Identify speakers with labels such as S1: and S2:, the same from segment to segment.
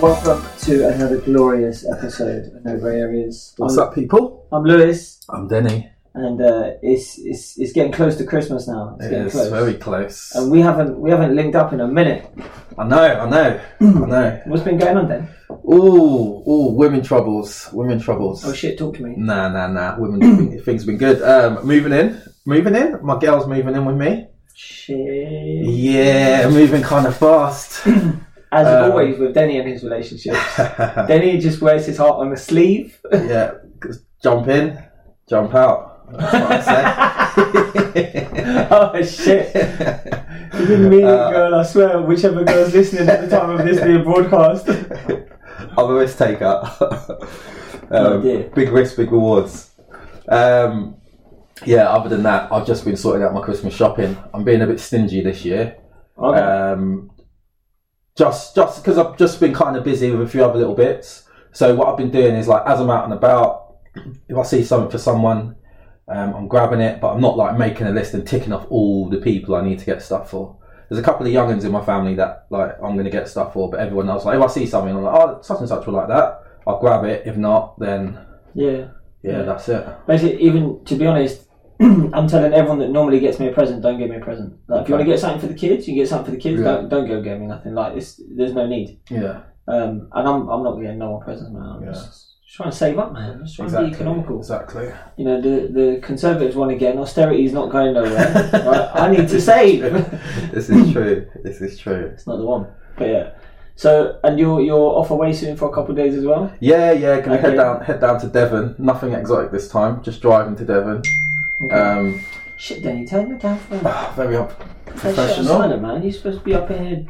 S1: welcome to another glorious episode of No Grey Areas.
S2: What's
S1: I'm,
S2: up, people?
S1: I'm Lewis,
S2: I'm Denny.
S1: and uh, it's, it's it's getting close to Christmas now. It's
S2: It
S1: getting
S2: is
S1: close,
S2: very close.
S1: and we haven't we haven't linked up in a minute.
S2: I know, I know, I know.
S1: What's been going on then?
S2: Oh, oh, women troubles, women troubles.
S1: Oh shit, talk to me.
S2: Nah, nah, nah. Women things have been good. Um, moving in, moving in. My girl's moving in with me.
S1: Shit.
S2: Yeah, moving kind of fast.
S1: As
S2: Um,
S1: always with Denny and his relationships, Denny just wears his heart on the sleeve.
S2: yeah, just jump in, jump out. That's what I
S1: oh shit. You didn't and
S2: Uh,
S1: girl, I swear, whichever girl's listening at the time of this being broadcast.
S2: I'm a risk taker.
S1: Oh,
S2: um,
S1: dear.
S2: big risk, big rewards. Um, yeah, other than that, I've just been sorting out my Christmas shopping. I'm being a bit stingy this year.
S1: Okay.
S2: Um, just just because I've just been kind of busy with a few other little bits. So what I've been doing is like as I'm out and about, if I see something for someone, um, I'm grabbing it, but I'm not like making a list and ticking off all the people I need to get stuff for. There's a couple of youngins in my family that like I'm going to get stuff for, but everyone else, like if I see something, I'm like, oh, such and such will like that. I'll grab it. If not, then
S1: yeah.
S2: yeah, that's it.
S1: Basically, even to be honest, I'm telling everyone that normally gets me a present, don't get me a present. Like, if you want to get something for the kids, you get something for the kids.
S2: Yeah.
S1: Don't don't go get me nothing. Like this, there's no need.
S2: Yeah,
S1: Um, and I'm I'm not getting no one presents, man. I'm
S2: Yeah.
S1: just, just trying to save up, man. Just trying to be economical.
S2: Exactly.
S1: You know, the the conservatives want to get, austerity is not going nowhere. right? I need to save.
S2: this is true. This is true.
S1: it's not the one, but yeah. So, and you're you're off away soon for a couple of days as well.
S2: Yeah, yeah. Gonna
S1: Okay.
S2: head down, head down to Devon. Nothing exotic this time. Just driving to Devon.
S1: Okay.
S2: Um,
S1: Shit, Danny, turn your damn phone.
S2: very up
S1: That shit
S2: professional.
S1: man. You're supposed to be up in here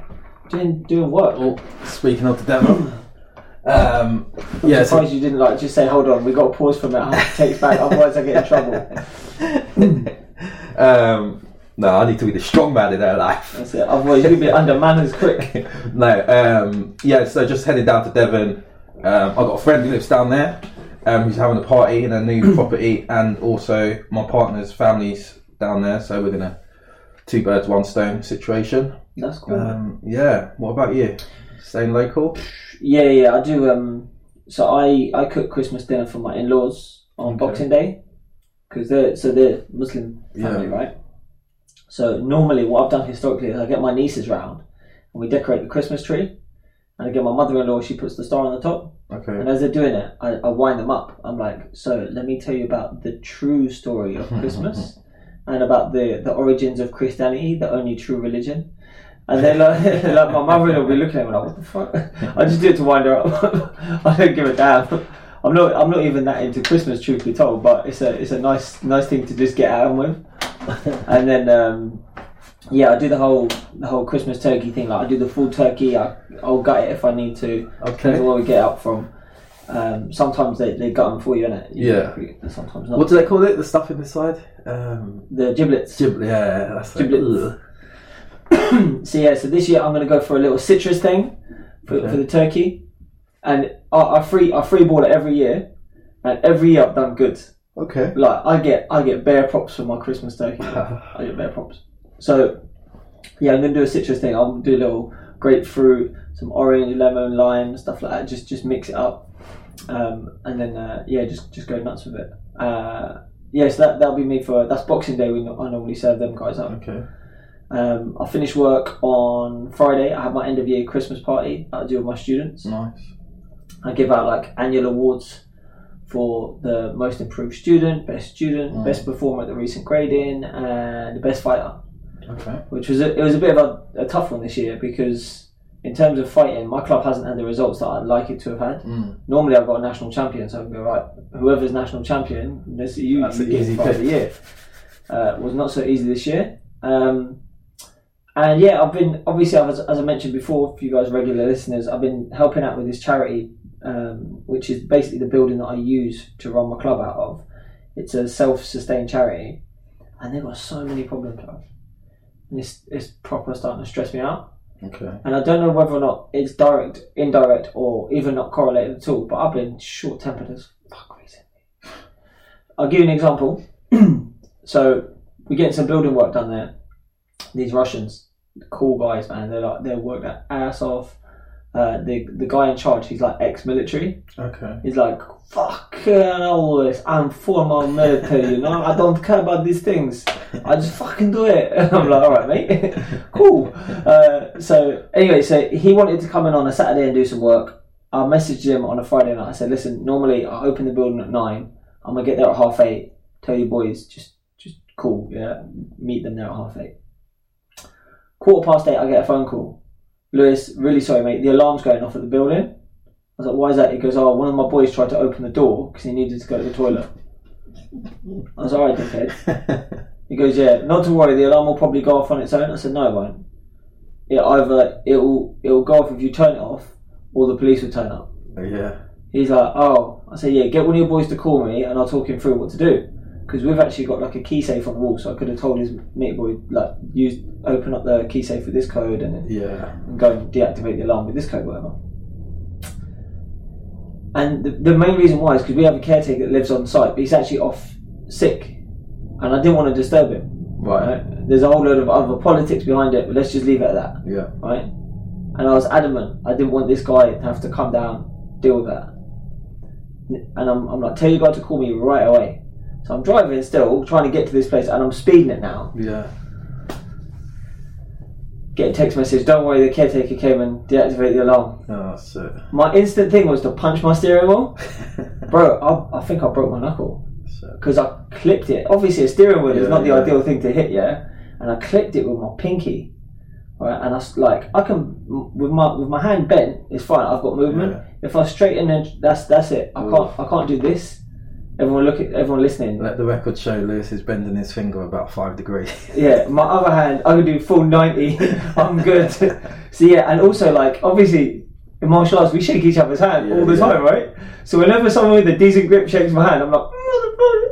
S1: doing doing work.
S2: Oh, speaking of the Devon. Um,
S1: I'm
S2: yeah, so,
S1: surprised you didn't like just say, "Hold on, we got to pause for a minute. I have to take it back, otherwise I get in trouble."
S2: um, no, I need to be the strong man in their life.
S1: That's it. Otherwise you'll be under manners quick.
S2: no, um, yeah, so just headed down to Devon. Um, I've got a friend who lives down there um, who's having a party in a new property, and also my partner's family's down there, so we're gonna two birds, one stone situation.
S1: That's cool.
S2: Um, yeah, what about you? Staying local?
S1: yeah, yeah, I do. Um, so I I cook Christmas dinner for my in-laws on
S2: Okay.
S1: Boxing Day because they're so they're Muslim family,
S2: Yeah.
S1: right? So normally, what I've done historically is I get my nieces round and we decorate the Christmas tree, and I get my mother-in-law. She puts the star on the top.
S2: Okay.
S1: And as they're doing it, I, I wind them up. I'm like, so let me tell you about the true story of Christmas and about the, the origins of Christianity, the only true religion. And then like, like my mother will be looking at me like, what the fuck? I just do it to wind her up. I don't give a damn. I'm not I'm not even that into Christmas, truth be told, but it's a it's a nice nice thing to just get out with. and then um, yeah, I do the whole the whole Christmas turkey thing. Like I do the full turkey. I I'll gut it if I need to.
S2: Okay.
S1: on where we get up from. Um, sometimes they, they gut them for you, innit? You
S2: Yeah.
S1: know, Sometimes not.
S2: What do they call it? The stuff in the side? Um,
S1: the giblets.
S2: gib- yeah, that's like,
S1: Giblets.
S2: ugh.
S1: so yeah, so this year I'm going to go for a little citrus thing for,
S2: Okay.
S1: for the turkey, and I, I free I free ball it every year, and every year I've done good.
S2: Okay.
S1: Like I get I get bare props for my Christmas turkey. I get bare props. So yeah, I'm gonna do a citrus thing. I'll do a little grapefruit, some orange, lemon, lime, stuff like that. Just just mix it up, um, and then uh, yeah, just just go nuts with it. Uh, yeah, so that that'll be me for that's Boxing Day. We I normally serve them guys up.
S2: Okay.
S1: Um, I finish work on Friday. I have my end of year Christmas party that I do with my students.
S2: Nice.
S1: I give out like annual awards for the most improved student, best student,
S2: Mm.
S1: best performer at the recent grading, and the best fighter.
S2: Okay.
S1: Which was a, it was a bit of a, a tough one this year because in terms of fighting, my club hasn't had the results that I'd like it to have had.
S2: Mm.
S1: Normally, I've got a national champion, so I can go right. Whoever's national champion, this you,
S2: That's
S1: you
S2: easy
S1: fight of the year. Uh, was not so easy this year. Um, and yeah, I've been obviously I've, as, as I mentioned before, for you guys regular listeners, I've been helping out with this charity, um, which is basically the building that I use to run my club out of. It's a self-sustained charity, and they've got so many problems. It's it's proper starting to stress me out.
S2: Okay.
S1: And I don't know whether or not it's direct, indirect, or even not correlated at all. But I've been short-tempered as fuck recently. I'll give you an example. so we're getting some building work done there. These Russians, cool guys, man. They're like they're work their ass off. Uh, the the guy in charge, he's like ex-military.
S2: Okay.
S1: He's like, fuck all this. I'm former military, you know. I don't care about these things. I just fucking do it. I'm like, all right, mate, cool. Uh, so anyway, so he wanted to come in on a Saturday and do some work. I messaged him on a Friday night. I said, listen, normally I open the building at nine. I'm gonna get there at half eight. Tell you boys, just just cool, yeah. Meet them there at half eight. Quarter past eight, I get a phone call. Lewis, really sorry, mate. The alarm's going off at the building. I was like, why is that? He goes, oh, one of my boys tried to open the door because he needed to go to the toilet. I was like, all right, dickhead. He goes, yeah, not to worry. The alarm will probably go off on its own. I said, no, it won't. It either it'll it'll go off if you turn it off, or the police will turn up.
S2: Oh, yeah.
S1: He's like, oh, I said, yeah, get one of your boys to call me, and I'll talk him through what to do. Because we've actually got like a key safe on the wall, so I could have told his mate boy like use open up the key safe with this code and
S2: Yeah.
S1: and go and deactivate the alarm with this code, whatever. And the, the main reason why is because we have a caretaker that lives on site, but he's actually off sick, and I didn't want to disturb him.
S2: Right.
S1: Right? There's a whole load of other politics behind it, but let's just leave it at that,
S2: Yeah.
S1: right? And I was adamant I didn't want this guy to have to come down, deal with that. And I'm, I'm like, tell your guy to call me right away. So I'm driving still, trying to get to this place, and I'm speeding it now.
S2: Yeah.
S1: Get a text message, don't worry, the caretaker came and deactivated the alarm.
S2: Oh, that's it.
S1: My instant thing was to punch my steering wheel. Bro, I, I think I broke my knuckle because I clipped it. Obviously, a steering wheel is
S2: Yeah,
S1: not the
S2: yeah.
S1: ideal thing to hit, yeah. And I clipped it with my pinky, right? And I like I can with my with my hand bent, it's fine. I've got movement.
S2: Yeah.
S1: If I straighten it, that's that's it. I can't I can't do this. Everyone look at everyone listening.
S2: Let the record show Lewis is bending his finger about five degrees.
S1: Yeah, my other hand, I can do full 90. I'm good. so, yeah, and also, like, obviously, in martial arts, we shake each other's hand
S2: Yeah,
S1: all the
S2: yeah.
S1: time, right? So, whenever someone with a decent grip shakes my hand, I'm like,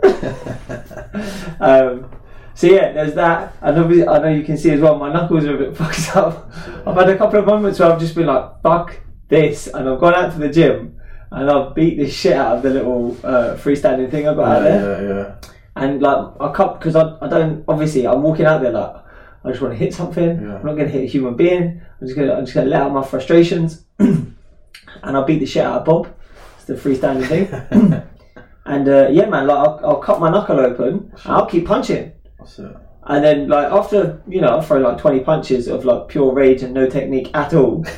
S1: um, so, yeah, there's that. And obviously, I know you can see as well, my knuckles are a bit fucked up. I've had a couple of moments where I've just been like, fuck this. And I've gone out to the gym and I've beat the shit out of the little uh, freestanding thing I got out there.
S2: yeah, yeah.
S1: And like I can't because I, I don't obviously I'm walking out there like I just want to hit something.
S2: Yeah.
S1: I'm not going to hit a human being. I'm just gonna I'm just gonna let out my frustrations, and I'll beat the shit out of Bob. It's the freestanding thing. and uh, yeah, man, like I'll, I'll cut my knuckle open. And I'll keep punching.
S2: That's it.
S1: And then, like after you know, I throw like twenty punches of like pure rage and no technique at all.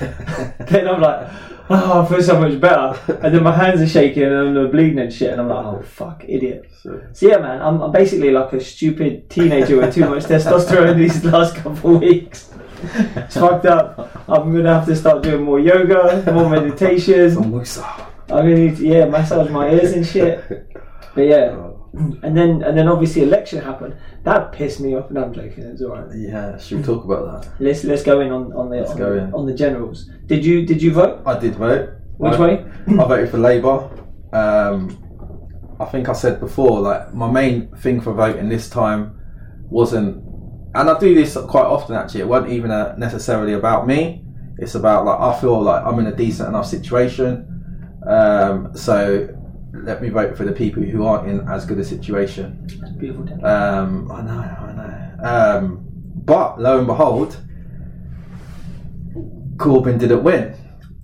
S1: then I'm like, oh, I feel so much better. And then my hands are shaking and I'm bleeding and shit. And I'm like, oh fuck, idiot.
S2: So,
S1: So yeah, man, I'm, I'm basically like a stupid teenager with too much testosterone these last couple of weeks. It's fucked up. I'm gonna have to start doing more yoga, more meditation.
S2: Musa.
S1: I'm gonna need to, yeah, massage my ears and shit. But yeah,
S2: Oh,
S1: and then and then obviously election happened. That pissed me off. No, I'm joking. It's alright.
S2: Yeah, should we talk about that?
S1: Let's let's go in on, on the
S2: Let's
S1: on,
S2: go
S1: the,
S2: in.
S1: on the generals. Did you did you vote?
S2: I did vote.
S1: Which
S2: I,
S1: way?
S2: I voted for Labour. Um, I think I said before, like my main thing for voting this time wasn't, and I do this quite often actually. It wasn't even uh necessarily about me. It's about like I feel like I'm in a decent enough situation, um, so let me vote for the people who aren't in as good a situation.
S1: That's beautiful.
S2: Um, I know, I know. Um, but lo and behold, Corbyn didn't win.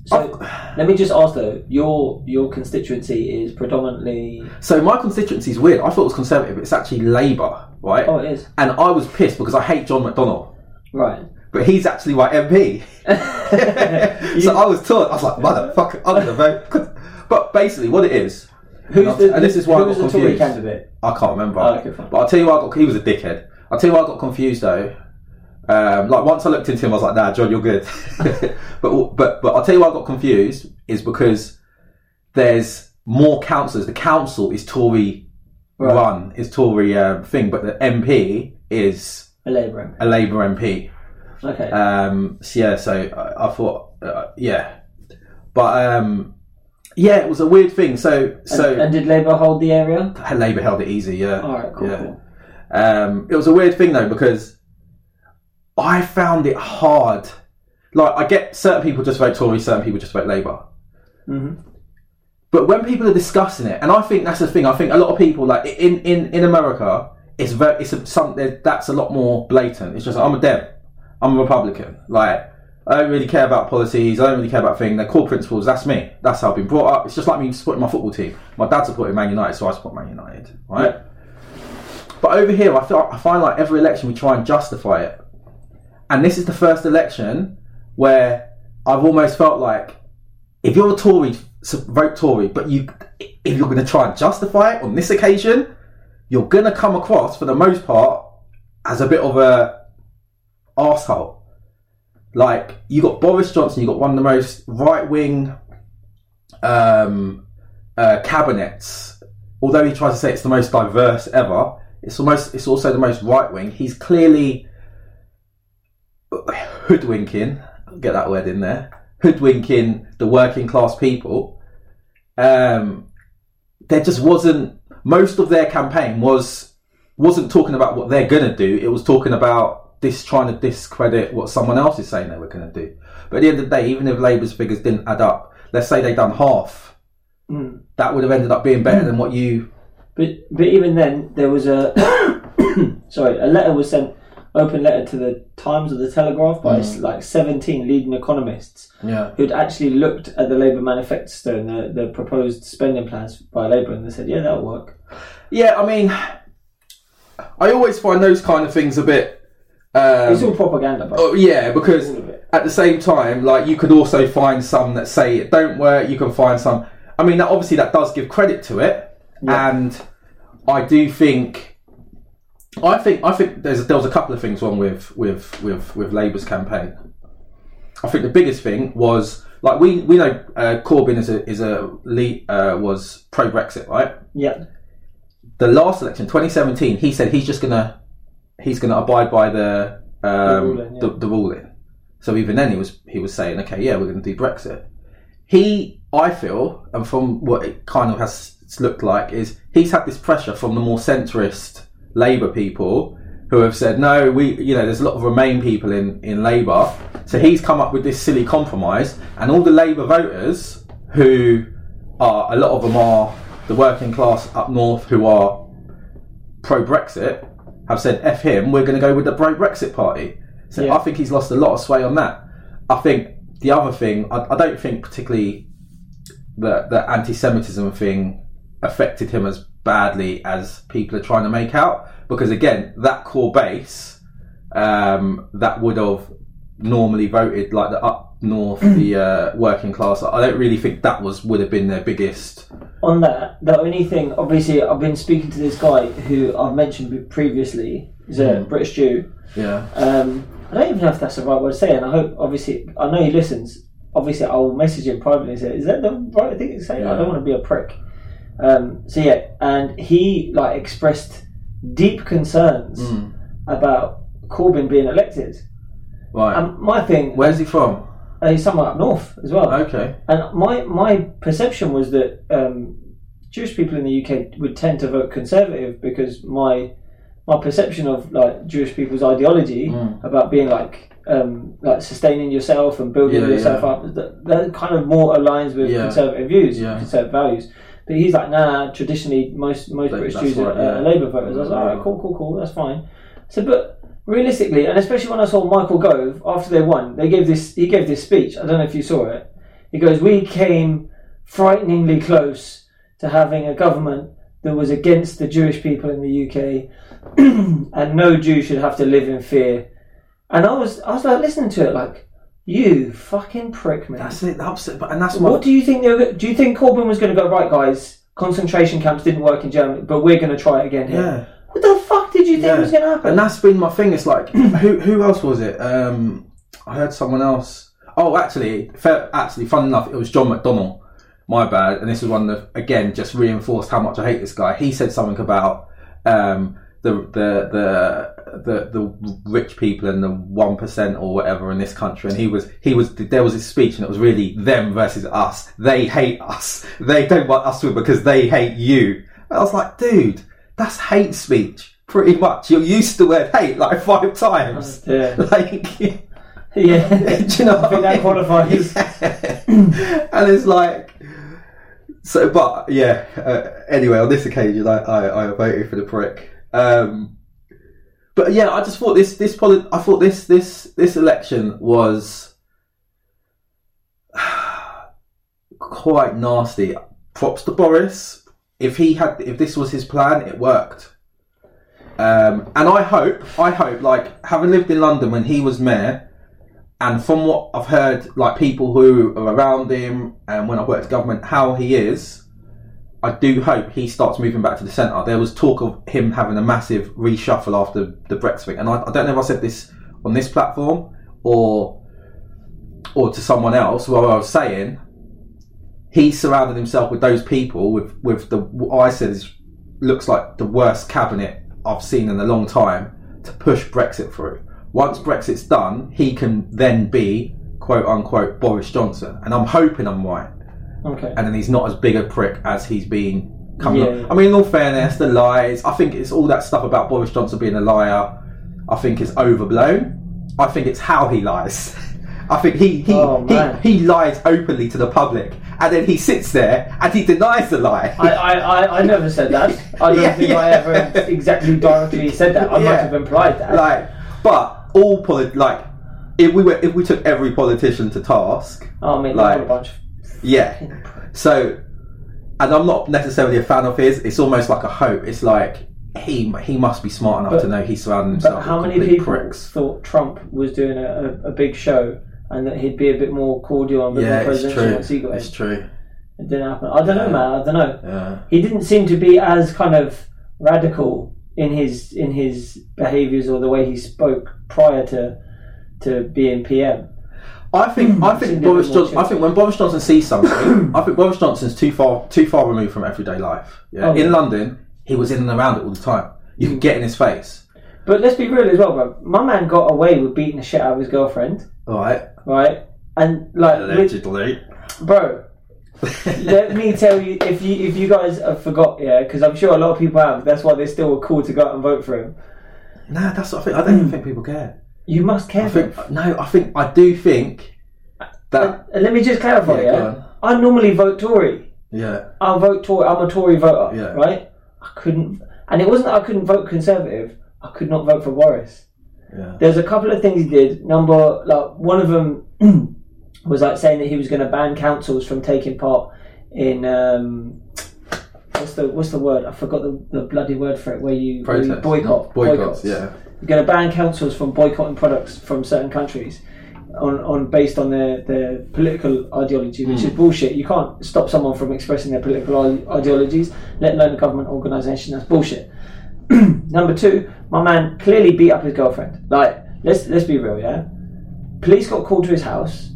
S1: So let me just ask though, your your constituency is predominantly
S2: So my constituency is weird. I thought it was Conservative, but it's actually Labour, right?
S1: oh it is
S2: And I was pissed because I hate John McDonnell,
S1: right.
S2: but he's actually my MP. so I was taught. I was like, motherfucker, I'm gonna vote. But basically, what it is,
S1: Who's
S2: and,
S1: the,
S2: and this is why I got
S1: the Tory
S2: confused.
S1: candidate?
S2: I can't remember.
S1: Oh, okay, fine.
S2: But I'll tell you why I got. He was a dickhead. I'll tell you why I got confused though. Um, like once I looked into him, I was like, "Nah, John, you're good." but but but I'll tell you why I got confused is because there's more councillors. The council is Tory
S1: Right.
S2: run, is Tory um, thing, but the MP is
S1: A Labour
S2: a Labour MP.
S1: MP. Okay.
S2: Um, so yeah, so I, I thought, uh, yeah, but um, yeah, it was a weird thing. So so
S1: and, and did Labour hold the area?
S2: Labour held it easy. Yeah,
S1: All right, cool,
S2: yeah.
S1: cool.
S2: Um, it was a weird thing though because I found it hard. Like I get certain people just vote Tory, certain people just vote Labour.
S1: hmm
S2: But when people are discussing it, and I think that's the thing. I think a lot of people like in in in America, it's very it's a, some that's a lot more blatant. It's just I'm a Dem, I'm a Republican. Like I don't really care about policies. I don't really care about things. They're core principles. That's me. That's how I've been brought up. It's just like me supporting my football team. My dad supported Man United, so I support Man United, right? But over here, I feel I find like every election we try and justify it, and this is the first election where I've almost felt like if you're a Tory, vote Tory, but you if you're going to try and justify it on this occasion, you're going to come across for the most part as a bit of a arsehole. Like you got Boris Johnson, you got one of the most right wing um, uh, cabinets. Although he tries to say it's the most diverse ever, it's almost it's also the most right wing. He's clearly hoodwinking. Get that word in there. Hoodwinking the working class people. Um, there just wasn't most of their campaign was wasn't talking about what they're gonna do. It was talking about this trying to discredit what someone else is saying they were gonna do. But at the end of the day, even if Labour's figures didn't add up, let's say they'd done half,
S1: Mm.
S2: that would have ended up being better than what you.
S1: But but even then, there was a sorry, a letter was sent, open letter to the Times of the Telegraph by s like seventeen leading economists
S2: Yeah.
S1: who'd actually looked at the Labour manifesto and the, the proposed spending plans by Labour, and they said, yeah, that'll work.
S2: Yeah, I mean, I always find those kind of things a bit. Um,
S1: It's all propaganda, bro.
S2: oh, yeah, because
S1: All of it.
S2: at the same time, like you could also find some that say it don't work. You can find some. I mean, that obviously that does give credit to it,
S1: Yeah.
S2: and I do think. I think I think there's there was a couple of things wrong with with with with Labour's campaign. I think the biggest thing was like we we know uh, Corbyn is a is a lead, uh, was pro Brexit, right?
S1: Yeah,
S2: the last election, 2017, he said he's just gonna he's gonna abide by the um,
S1: ruling, yeah.
S2: the, the ruling. So even then, he was he was saying, okay, yeah, we're gonna do Brexit. He, I feel, and from what it kind of has looked like, is he's had this pressure from the more centrist Labour people who have said, no, we, you know, there's a lot of Remain people in in Labour. So he's come up with this silly compromise, and all the Labour voters who are a lot of them are the working class up north who are pro Brexit have said F him, we're going to go with the pro Brexit party. So
S1: Yeah.
S2: I think he's lost a lot of sway on that. I think the other thing, I, I don't think particularly the, the anti Semitism thing affected him as badly as people are trying to make out. Because again, that core base um, that would have normally voted like the up north, the uh, working class, I don't really think that was would have been their biggest.
S1: On that, the only thing, obviously, I've been speaking to this guy who I've mentioned previously. He's a
S2: Mm.
S1: British Jew.
S2: Yeah.
S1: Um, I don't even know if that's the right word to say, and I hope, obviously, I know he listens. Obviously, I'll message him privately and say, "Is that the right thing to say?" I don't want to be a prick. Um, so yeah, and he like expressed deep concerns
S2: Mm.
S1: about Corbyn being elected.
S2: Right.
S1: And my thing,
S2: Where's he from?
S1: Uh, he's somewhere up north as well.
S2: Okay.
S1: And my my perception was that um, Jewish people in the UK would tend to vote Conservative because my my perception of like Jewish people's ideology
S2: Mm.
S1: about being like um, like sustaining yourself and building
S2: Yeah,
S1: yourself
S2: yeah.
S1: up that, that kind of more aligns with
S2: Yeah.
S1: conservative views, conservative values. But he's like, nah, traditionally most most British Jews are,
S2: right,
S1: are Labour voters. I was like, all right, cool, cool, cool, that's fine. So, but realistically, and especially when I saw Michael Gove after they won, they gave this. He gave this speech. I don't know if you saw it. He goes, "We came frighteningly close to having a government that was against the Jewish people in the UK, and no Jew should have to live in fear." And I was, I was like listening to it, like, "You fucking prick, man."
S2: That's it. That's it. And that's my
S1: What do you think? Were, do you think Corbyn was going to go right, guys? Concentration camps didn't work in Germany, but we're going to try it again here.
S2: yeah.
S1: What the fuck did you think
S2: Yeah.
S1: was going to happen?
S2: And that's been my thing. It's like who who else was it? Um, I heard someone else. Oh, actually, fa- actually, fun enough, it was John McDonnell. My bad. And this is one that again just reinforced how much I hate this guy. He said something about um, the the the the the rich people and the one percent or whatever in this country. And he was he was there was his speech, and it was really them versus us. They hate us. They don't want us to because they hate you. I was like, dude, that's hate speech, pretty much. You're used to word hate like five times.
S1: Yeah.
S2: Like,
S1: yeah.
S2: Do you know
S1: I what think I mean? qualifies.
S2: Yeah. and it's like, so, but yeah. Uh, anyway, on this occasion, I, I, I voted for the prick. Um, but yeah, I just thought this this polit- I thought this this this election was quite nasty. Props to Boris if he had, if this was his plan, it worked. Um, and I hope, I hope, like having lived in London when he was mayor, and from what I've heard, like people who are around him, and when I worked government, how he is, I do hope he starts moving back to the centre. There was talk of him having a massive reshuffle after the Brexit and I, I don't know if I said this on this platform or or to someone else. Where I was saying he surrounded himself with those people with with the what I said is looks like the worst cabinet I've seen in a long time to push Brexit through. Once Brexit's done, he can then be quote unquote Boris Johnson, and I'm hoping I'm right
S1: Okay.
S2: and then he's not as big a prick as he's been coming
S1: Yeah, yeah.
S2: I mean, in all fairness, the lies, I think it's all that stuff about Boris Johnson being a liar, I think is overblown. I think it's how he lies. I think he he,
S1: Oh,
S2: he he lies openly to the public, and then he sits there and he denies the lie.
S1: I, I, I, I never said that. I don't
S2: Yeah,
S1: think I ever exactly directly said that. I might have implied that.
S2: like, but all polit like if we were if we took every politician to task,
S1: oh, I mean,
S2: like-
S1: a bunch.
S2: Yeah. So, and I'm not necessarily a fan of his. It's almost like a hope. It's like he he must be smart enough
S1: But-
S2: to know he's surrounding himself
S1: But how many people
S2: pricks.
S1: thought Trump was doing a, a, a big show and that he'd be a bit more cordial and a bit
S2: Yeah,
S1: more
S2: it's
S1: presidential
S2: true.
S1: once he got
S2: It's
S1: in?
S2: true.
S1: It didn't happen. I don't know, man. I don't know.
S2: Yeah.
S1: He didn't seem to be as kind of radical in his in his behaviours or the way he spoke prior to to being PM.
S2: I think I
S1: hmm.
S2: think Boris Johnson. I think when Boris Johnson sees something, I think Boris Johnson's too far too far removed from everyday life. Yeah.
S1: Oh, yeah.
S2: In London, he was in and around it all the time. You could hmm. get in his face.
S1: But let's be real as well, bro. My man got away with beating the shit out of his girlfriend,
S2: right.
S1: right? And like,
S2: Allegedly.
S1: bro, let me tell you, if you if you guys have forgot, yeah, because I'm sure a lot of people have. That's why they still were cool to go out and vote for him.
S2: Nah, that's what I think. I don't even hmm. think people care.
S1: You must care.
S2: I
S1: for
S2: think no. I think I do think that.
S1: And let me just clarify,
S2: Yeah,
S1: yeah. I normally vote Tory.
S2: Yeah.
S1: I vote Tory. I'm a Tory voter,
S2: Yeah.
S1: right? I couldn't, and it wasn't that I couldn't vote Conservative. I could not vote for Boris.
S2: Yeah.
S1: There's a couple of things he did. Number, like one of them was like saying that he was going to ban councils from taking part in um, what's the what's the word? I forgot the, the bloody word for it. Where you, where you boycott
S2: Boycotts.
S1: boycotts.
S2: Yeah.
S1: You're going to ban councils from boycotting products from certain countries on, on based on their, their political ideology, which is bullshit. You can't stop someone from expressing their political ideologies, let alone a government organisation. That's bullshit. Number two, my man clearly beat up his girlfriend. Like, let's let's be real, yeah. Police got called to his house,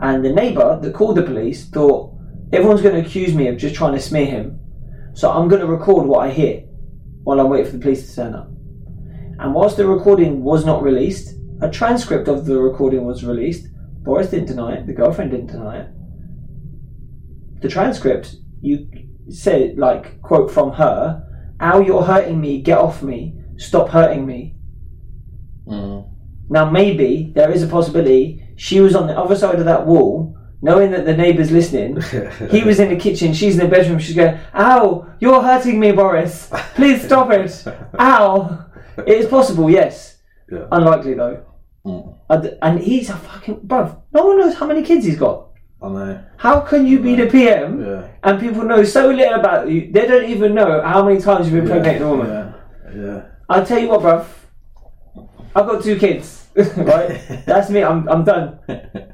S1: and the neighbour that called the police thought everyone's going to accuse me of just trying to smear him, so I'm going to record what I hear while I'm waiting for the police to turn up. And whilst the recording was not released, a transcript of the recording was released. Boris didn't deny it. The girlfriend didn't deny it. The transcript, you say like quote from her, "Al, you're hurting me. Get off me. Stop hurting me."
S2: Mm.
S1: Now maybe there is a possibility she was on the other side of that wall, knowing that the neighbour's listening. He was in the kitchen, she's in the bedroom, she's going, Ow, you're hurting me, Boris. Please stop it. Ow. It is possible, yes.
S2: Yeah.
S1: Unlikely though.
S2: Mm.
S1: And- And he's a fucking bruv. No one knows how many kids he's got.
S2: I know.
S1: How can you be the PM
S2: Yeah.
S1: and people know so little about you? They don't even know how many times you've impregnated a woman.
S2: Yeah. Yeah.
S1: I'll tell you what, bruv. I've got two kids, right? That's me. I'm, I'm done.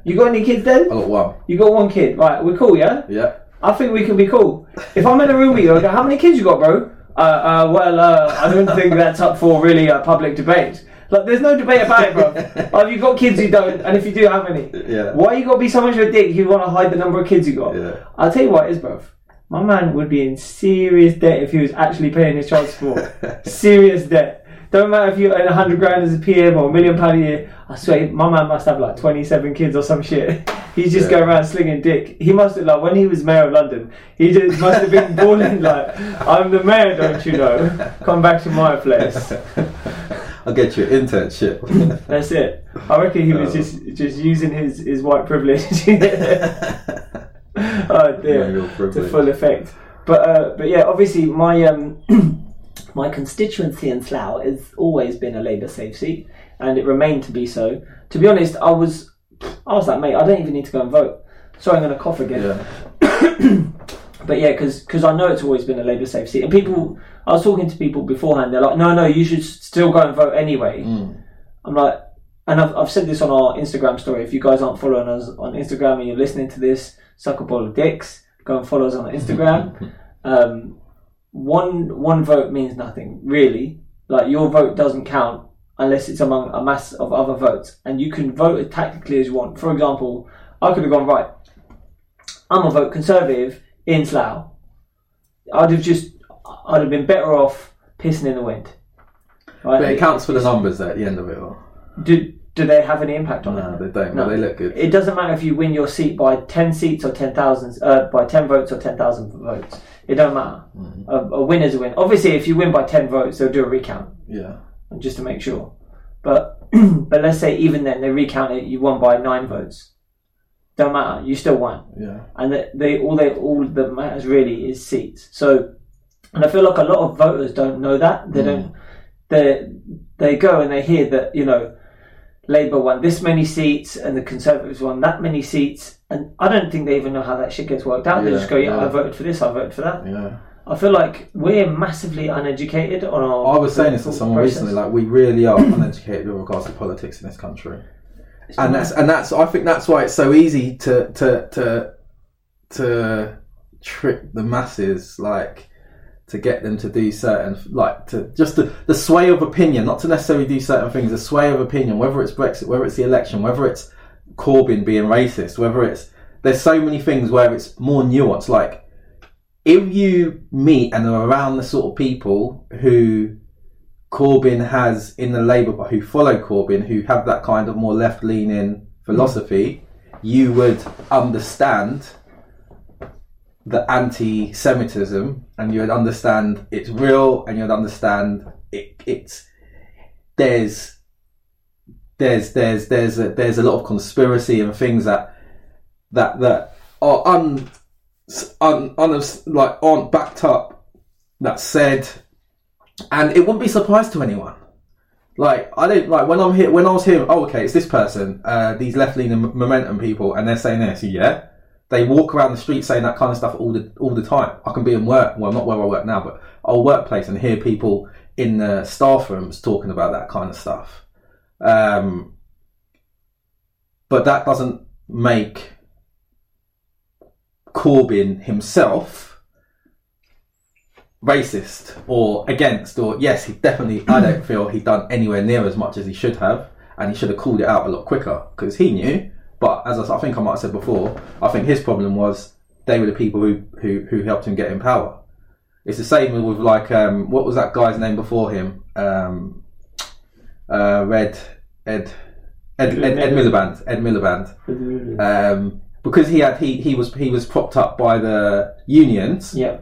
S1: You got any kids then?
S2: I got one.
S1: You got one kid, right? We're cool, yeah.
S2: Yeah.
S1: I think we can be cool. If I'm in a room with you, I go, "How many kids you got, bro?" Uh, uh, well, uh, I don't think that's up for really a public debate. Like, there's no debate about it, bro. Have you got kids? You don't, and if you do, how many?
S2: Yeah.
S1: Why you got to be so much of a dick? You want to hide the number of kids you got?
S2: Yeah.
S1: I'll tell you what it is, bro. My man would be in serious debt if he was actually paying his child support. serious debt. Don't matter if you earn a hundred grand as a PM or a million pound a year. I swear, my man must have like twenty-seven kids or some shit. He's just
S2: Yeah.
S1: going around slinging dick. He must have like when he was mayor of London. He just must have been balling like, "I'm the mayor, don't you know? Come back to my place."
S2: I'll get you an internship.
S1: That's it. I reckon he was
S2: Oh.
S1: just just using his his white privilege. oh dear, to full effect. But uh, but yeah, obviously my um my constituency in Slough has always been a Labour safe seat, and it remained to be so. To be honest, I was I was like, mate, I don't even need to go and vote. Sorry, I'm going to cough again.
S2: Yeah.
S1: But yeah, because I know it's always been a Labour safe seat, and people. I was talking to people beforehand. They're like, "No, no, you should still go and vote anyway."
S2: Mm.
S1: I'm like, and I've, I've said this on our Instagram story. If you guys aren't following us on Instagram and you're listening to this, suck a ball of dicks. Go and follow us on Instagram. um, one one vote means nothing really. Like your vote doesn't count unless it's among a mass of other votes, and you can vote as tactically as you want. For example, I could have gone right. I'm gonna vote Conservative in Slough. I'd have just, I'd have been better off pissing in the wind. Right?
S2: But it counts for the numbers at the end of it all.
S1: do, do they have any impact on
S2: No,
S1: it?
S2: they don't.
S1: No.
S2: They look good.
S1: It doesn't matter if you win your seat by 10 seats or 10,000, uh, by 10 votes or 10,000 votes. It don't matter.
S2: Mm.
S1: A, a win is a win. Obviously, if you win by 10 votes, they'll do a recount
S2: Yeah.
S1: just to make sure. But but let's say even then they recount it, you won by nine votes. Don't matter, you still won.
S2: Yeah.
S1: And they, they all they all that matters really is seats. So, and I feel like a lot of voters don't know that. They
S2: Mm.
S1: don't. They they go and they hear that you know, Labour won this many seats and the Conservatives won that many seats, and I don't think they even know how that shit gets worked out. They just go, yeah,
S2: yeah.
S1: I voted for this, I voted for that.
S2: Yeah.
S1: I feel like we're massively uneducated on our.
S2: I was saying this to someone
S1: process.
S2: recently. Like we really are uneducated with regards to politics in this country.
S1: It's
S2: and
S1: mad.
S2: that's and that's I think that's why it's so easy to to to to trick the masses like to get them to do certain like to just the, the sway of opinion not to necessarily do certain things the sway of opinion whether it's brexit whether it's the election whether it's corbyn being racist whether it's there's so many things where it's more nuanced like if you meet and are around the sort of people who Corbyn has in the Labour, who follow Corbyn, who have that kind of more left leaning mm. philosophy, you would understand the anti Semitism and you would understand it's real and you'd understand it, it's there's there's there's there's a, there's a lot of conspiracy and things that that that are un, un, un like aren't backed up that said and it wouldn't be a surprise to anyone. Like I don't like when I'm here when I was here. Oh, okay, it's this person, uh, these left leaning momentum people, and they're saying this. Yeah, they walk around the street saying that kind of stuff all the all the time. I can be in work, well, not where I work now, but our workplace, and hear people in the staff rooms talking about that kind of stuff. Um, but that doesn't make Corbyn himself racist or against or yes he definitely i don't feel he done anywhere near as much as he should have and he should have called it out a lot quicker because he knew as I, I think i might have said before i think his problem was they were the people who who, who helped him get in power it's the same with like um, what was that guy's name before him um, uh, red ed Ed, Ed, Ed Miliband, Ed Miliband, um, because he had he, he was he was propped up by the unions.
S1: yeah,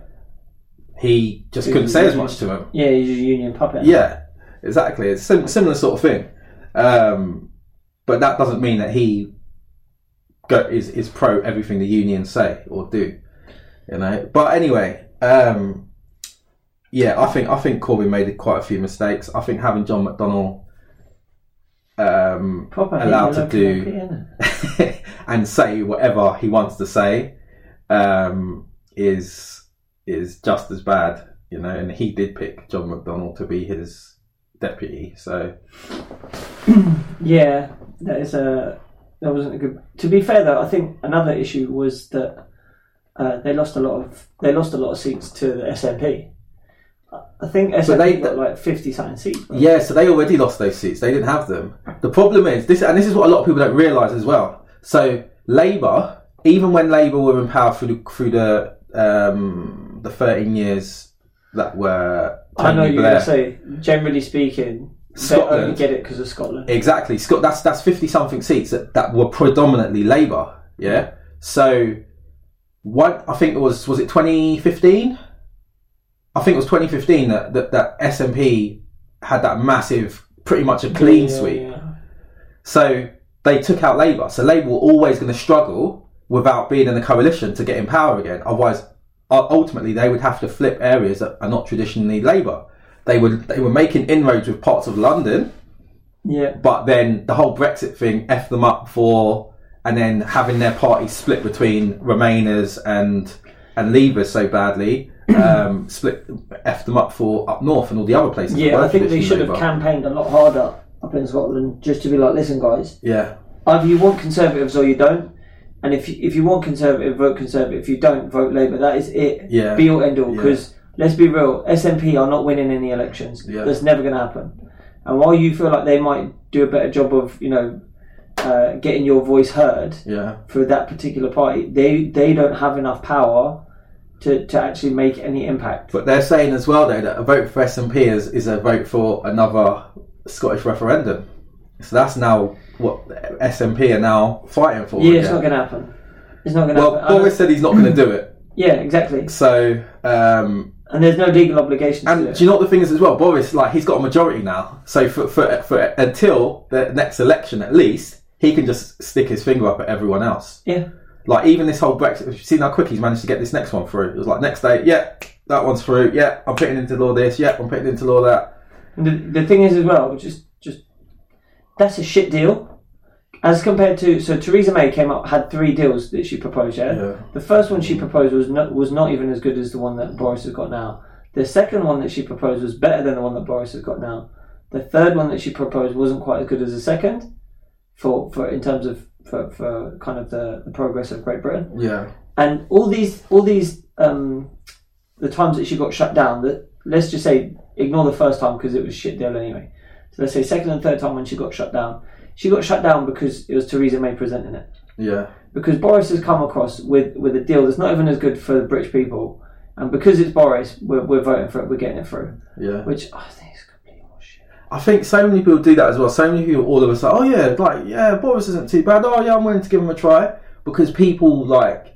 S2: He just couldn't say as much to him.
S1: yeah, he's a union puppet.
S2: Yeah, exactly. It's sim- similar sort of thing. Um, but that doesn't mean that he go, is is pro everything the unions say or do. You know. But anyway, um, yeah, I think I think Corbyn made quite a few mistakes. I think having John McDonnell um, allowed to do and say whatever he wants to say um, is is just as bad, you know. And he did pick John McDonnell to be his deputy, so
S1: Yeah, that is a that wasn't a good. To be fair though, I think another issue was that uh, they lost a lot of they lost a lot of seats to the SNP. I think SNP
S2: they-
S1: got like fifty something seats. bro.
S2: yeah. So they already lost those seats; they didn't have them. The problem is this, and this is what a lot of people don't realise as well. So Labour, even when Labour were in power through the, through the um, the thirteen years that were
S1: I know you're
S2: Blair,
S1: say. Generally speaking,
S2: Scotland.
S1: only get it because of Scotland.
S2: Exactly, Scott. That's that's fifty something seats that, that were predominantly Labour. Yeah. So, what I think it was was it twenty fifteen? I think it was twenty fifteen that, that that SNP had that massive, pretty much a clean
S1: Yeah,
S2: sweep.
S1: yeah.
S2: So they took out Labour. So Labour were always going to struggle without being in the coalition to get in power again. Otherwise, ultimately, they would have to flip areas that are not traditionally Labour. They would they were making inroads with parts of London
S1: Yeah,
S2: but then the whole Brexit thing effed them up for and then having their party split between Remainers and and Leavers so badly, um, split f them up for up north and all the other places.
S1: Yeah, I think they should have campaigned a lot harder up in Scotland just to be like, listen, guys,
S2: Yeah,
S1: either you want Conservatives or you don't. And if you, if you want Conservative, vote Conservative. If you don't, vote Labour. That is it.
S2: Yeah.
S1: Be all end all. Because let's be real, SNP are not winning any elections.
S2: Yeah.
S1: That's never going to happen. And while you feel like they might do a better job of, you know, uh, getting your voice heard
S2: yeah,
S1: for that particular party, they they don't have enough power to, to actually make any impact.
S2: but they're saying as well though that a vote for SNP is is a vote for another Scottish referendum. So that's now what SNP are now fighting for.
S1: yeah, it's not going to happen. It's not going to
S2: Well,
S1: happen. I
S2: Boris said he's not going to do it.
S1: yeah, exactly.
S2: So, um,
S1: And there's no legal obligation to
S2: and
S1: do it.
S2: do you know what the thing is as well? Boris, like, he's got a majority now. So for, for, for until the next election, at least, he can just stick his finger up at everyone else.
S1: yeah.
S2: Like even this whole Brexit, You've seen how quick he's managed to get this next one through? It was like next day, yeah, that one's through. Yeah, I'm putting into law this. Yeah, I'm putting into law that.
S1: And the, the thing is as well, just just that's a shit deal. As compared to so Theresa May came up had three deals that she proposed. Yeah,
S2: Yeah.
S1: the first one she proposed was not was not even as good as the one that Boris has got now. The second one that she proposed was better than the one that Boris has got now. The third one that she proposed wasn't quite as good as the second, for for in terms of for, for kind of the, the progress of Great Britain.
S2: Yeah,
S1: and all these all these um, the times that she got shut down that let's just say ignore the first time because it was shit deal anyway so let's say second and third time when she got shut down she got shut down because it was Theresa May presenting it
S2: yeah,
S1: because Boris has come across with with a deal that's not even as good for the British people and because it's Boris we're, we're voting for it we're getting it through
S2: yeah.
S1: which I think is complete horseshit
S2: I think so many people do that as well. So many people all of us sudden, oh yeah, like yeah, Boris isn't too bad. Oh yeah, I'm willing to give him a try because people like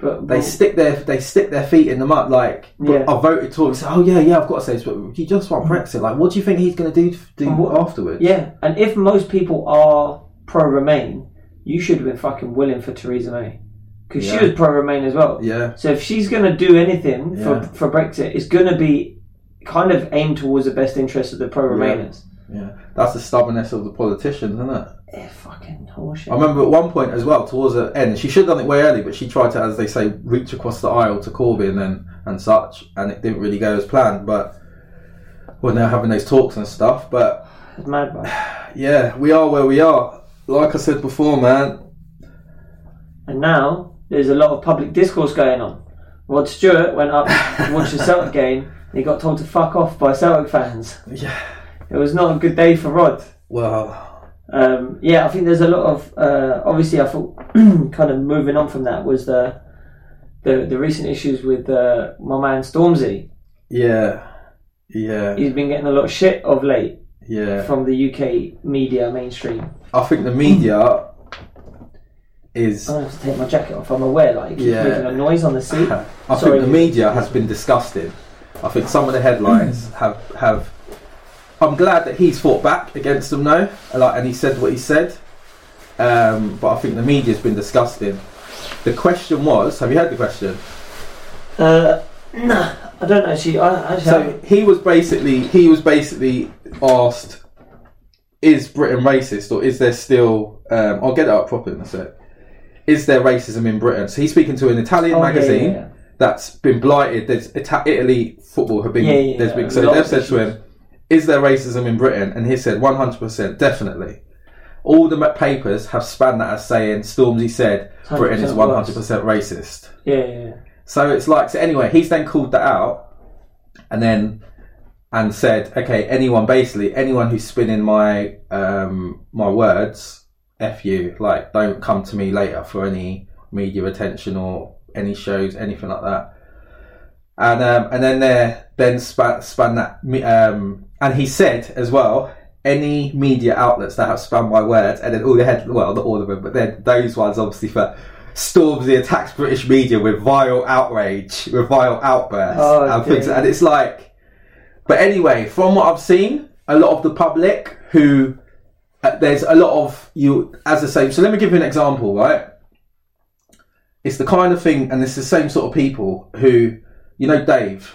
S1: but
S2: they
S1: but-
S2: stick their they stick their feet in the mud. Like
S1: Yeah.
S2: I voted Tory. Say, oh yeah, yeah, I've got to say this, but you just want mm. Brexit. Like, what do you think he's going to do do
S1: And what-
S2: afterwards?
S1: yeah and if most people are pro Remain you should have been fucking willing for Theresa May because
S2: Yeah.
S1: she was pro Remain as well
S2: yeah,
S1: So if she's going to do anything
S2: Yeah.
S1: for, for Brexit, it's going to be kind of aimed towards the best interest of the pro Remainers.
S2: Yeah. That's the stubbornness of the politicians, isn't it?
S1: Eh, fucking horseshit.
S2: I remember at one point as well, towards the end, she should have done it way early, but she tried to, as they say, reach across the aisle to Corbyn and, and such, and it didn't really go as planned. But we're now having those talks and stuff. But
S1: It's mad, bro.
S2: yeah, we are where we are. Like I said before, man.
S1: And now there's a lot of public discourse going on. Rod Stewart went up to watch the Celtic game. And he got told to fuck off by Celtic fans.
S2: Yeah.
S1: It was not a good day for Rod.
S2: Well,
S1: Um, yeah, I think there's a lot of uh, obviously. I thought kind of moving on from that was the the, the recent issues with uh, my man Stormzy.
S2: yeah, yeah,
S1: He's been getting a lot of shit of late.
S2: yeah.
S1: from the UK media mainstream.
S2: I think the media is.
S1: I have to take my jacket off. I'm aware, like
S2: Yeah.
S1: making a noise on the seat.
S2: I
S1: Sorry.
S2: think the media has been disgusted. I think some of the headlines have have. I'm glad that he's fought back against them now, like, and he said what he said. Um, but I think the media's been disgusting. The question was: Have you heard the question?
S1: Uh, nah, I don't actually. I actually.
S2: So he was basically he was basically asked, "Is Britain racist, or is there still?" Um, I'll get it up properly in a sec. Is there racism in Britain? So he's speaking to an Italian
S1: Oh,
S2: magazine
S1: yeah, yeah.
S2: that's been blighted. There's Ita- Italy football have been.
S1: Yeah, yeah,
S2: there's
S1: yeah.
S2: been so they've said to him, "Is there racism in Britain?" And he said, "100 percent, definitely." All the papers have spanned that as saying Stormzy said Britain is
S1: 100%
S2: 100 racist.
S1: Yeah, yeah, yeah.
S2: So it's like so anyway, he's then called that out and then and said, okay, anyone basically anyone who's spinning my um my words, F you, like don't come to me later for any media attention or any shows, anything like that. And um and then there then span span that um and he said as well any media outlets that have spanned my words and then all the head well not all of them but then those ones obviously for Stormzy attacks British media with vile outrage, with vile outbursts,
S1: Oh,
S2: and things, and it's like. But anyway, from what I've seen, a lot of the public who uh, there's a lot of you, as I say. So let me give you an example, right? It's the kind of thing, and it's the same sort of people who, you know, Dave.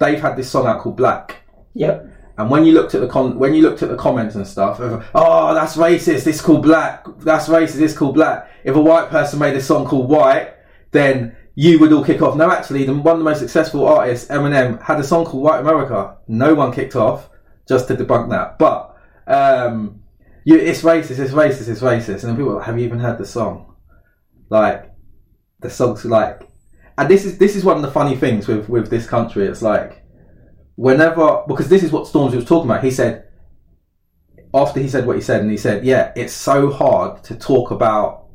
S2: Dave had this song out called Black,
S1: Yep.
S2: And when you looked at the con- when you looked at the comments and stuff, of, oh, that's racist. This called black. That's racist. This called black. If a white person made a song called White, then you would all kick off. No, actually, the, one of the most successful artists, Eminem, had a song called White America. No one kicked off just to debunk that. But um, you, it's racist. It's racist. It's racist. And people, have you even heard the song? Like the song's like, and this is this is one of the funny things with with this country. It's like whenever because this is what Stormzy was talking about. He said after he said what he said, and he said, yeah, it's so hard to talk about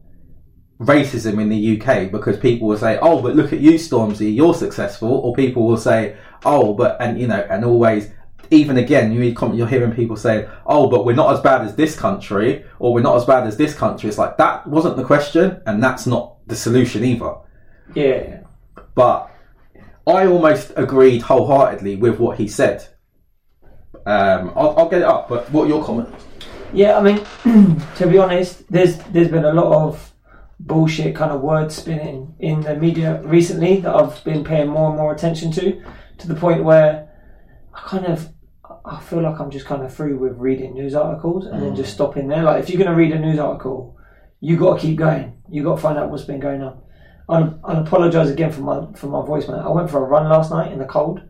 S2: racism in the UK because people will say, oh, but look at you, Stormzy, you're successful, or people will say, oh, but and you know, and always. Even again, you you're hearing people saying, "Oh, but we're not as bad as this country, or we're not as bad as this country." It's like that wasn't the question, and that's not the solution either.
S1: Yeah.
S2: But I almost agreed wholeheartedly with what he said. Um, I'll, I'll get it up, but what are your comments?
S1: Yeah, I mean, to be honest, there's there's been a lot of bullshit kind of word spinning in the media recently that I've been paying more and more attention to, to the point where I kind of I feel like I'm just kind of through with reading news articles and then just stopping there. Like if you're going to read a news article, you got to keep going. You got to find out what's been going on. I'll, I'll apologise again for my for my voice, man. I went for a run last night in the cold,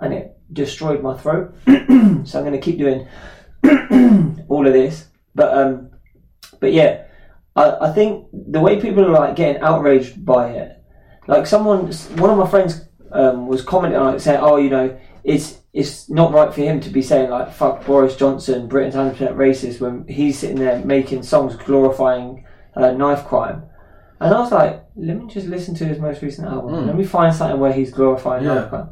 S1: and it destroyed my throat. so I'm going to keep doing all of this. But um, but yeah, I, I think the way people are like getting outraged by it, like someone, one of my friends um, was commenting on it, saying, "Oh, you know, it's it's not right for him to be saying like fuck Boris Johnson, Britain's hundred percent racist when he's sitting there making songs glorifying uh, knife crime." And I was like, let me just listen to his most recent album. Hmm. Let me find something where he's glorifying
S2: Yeah.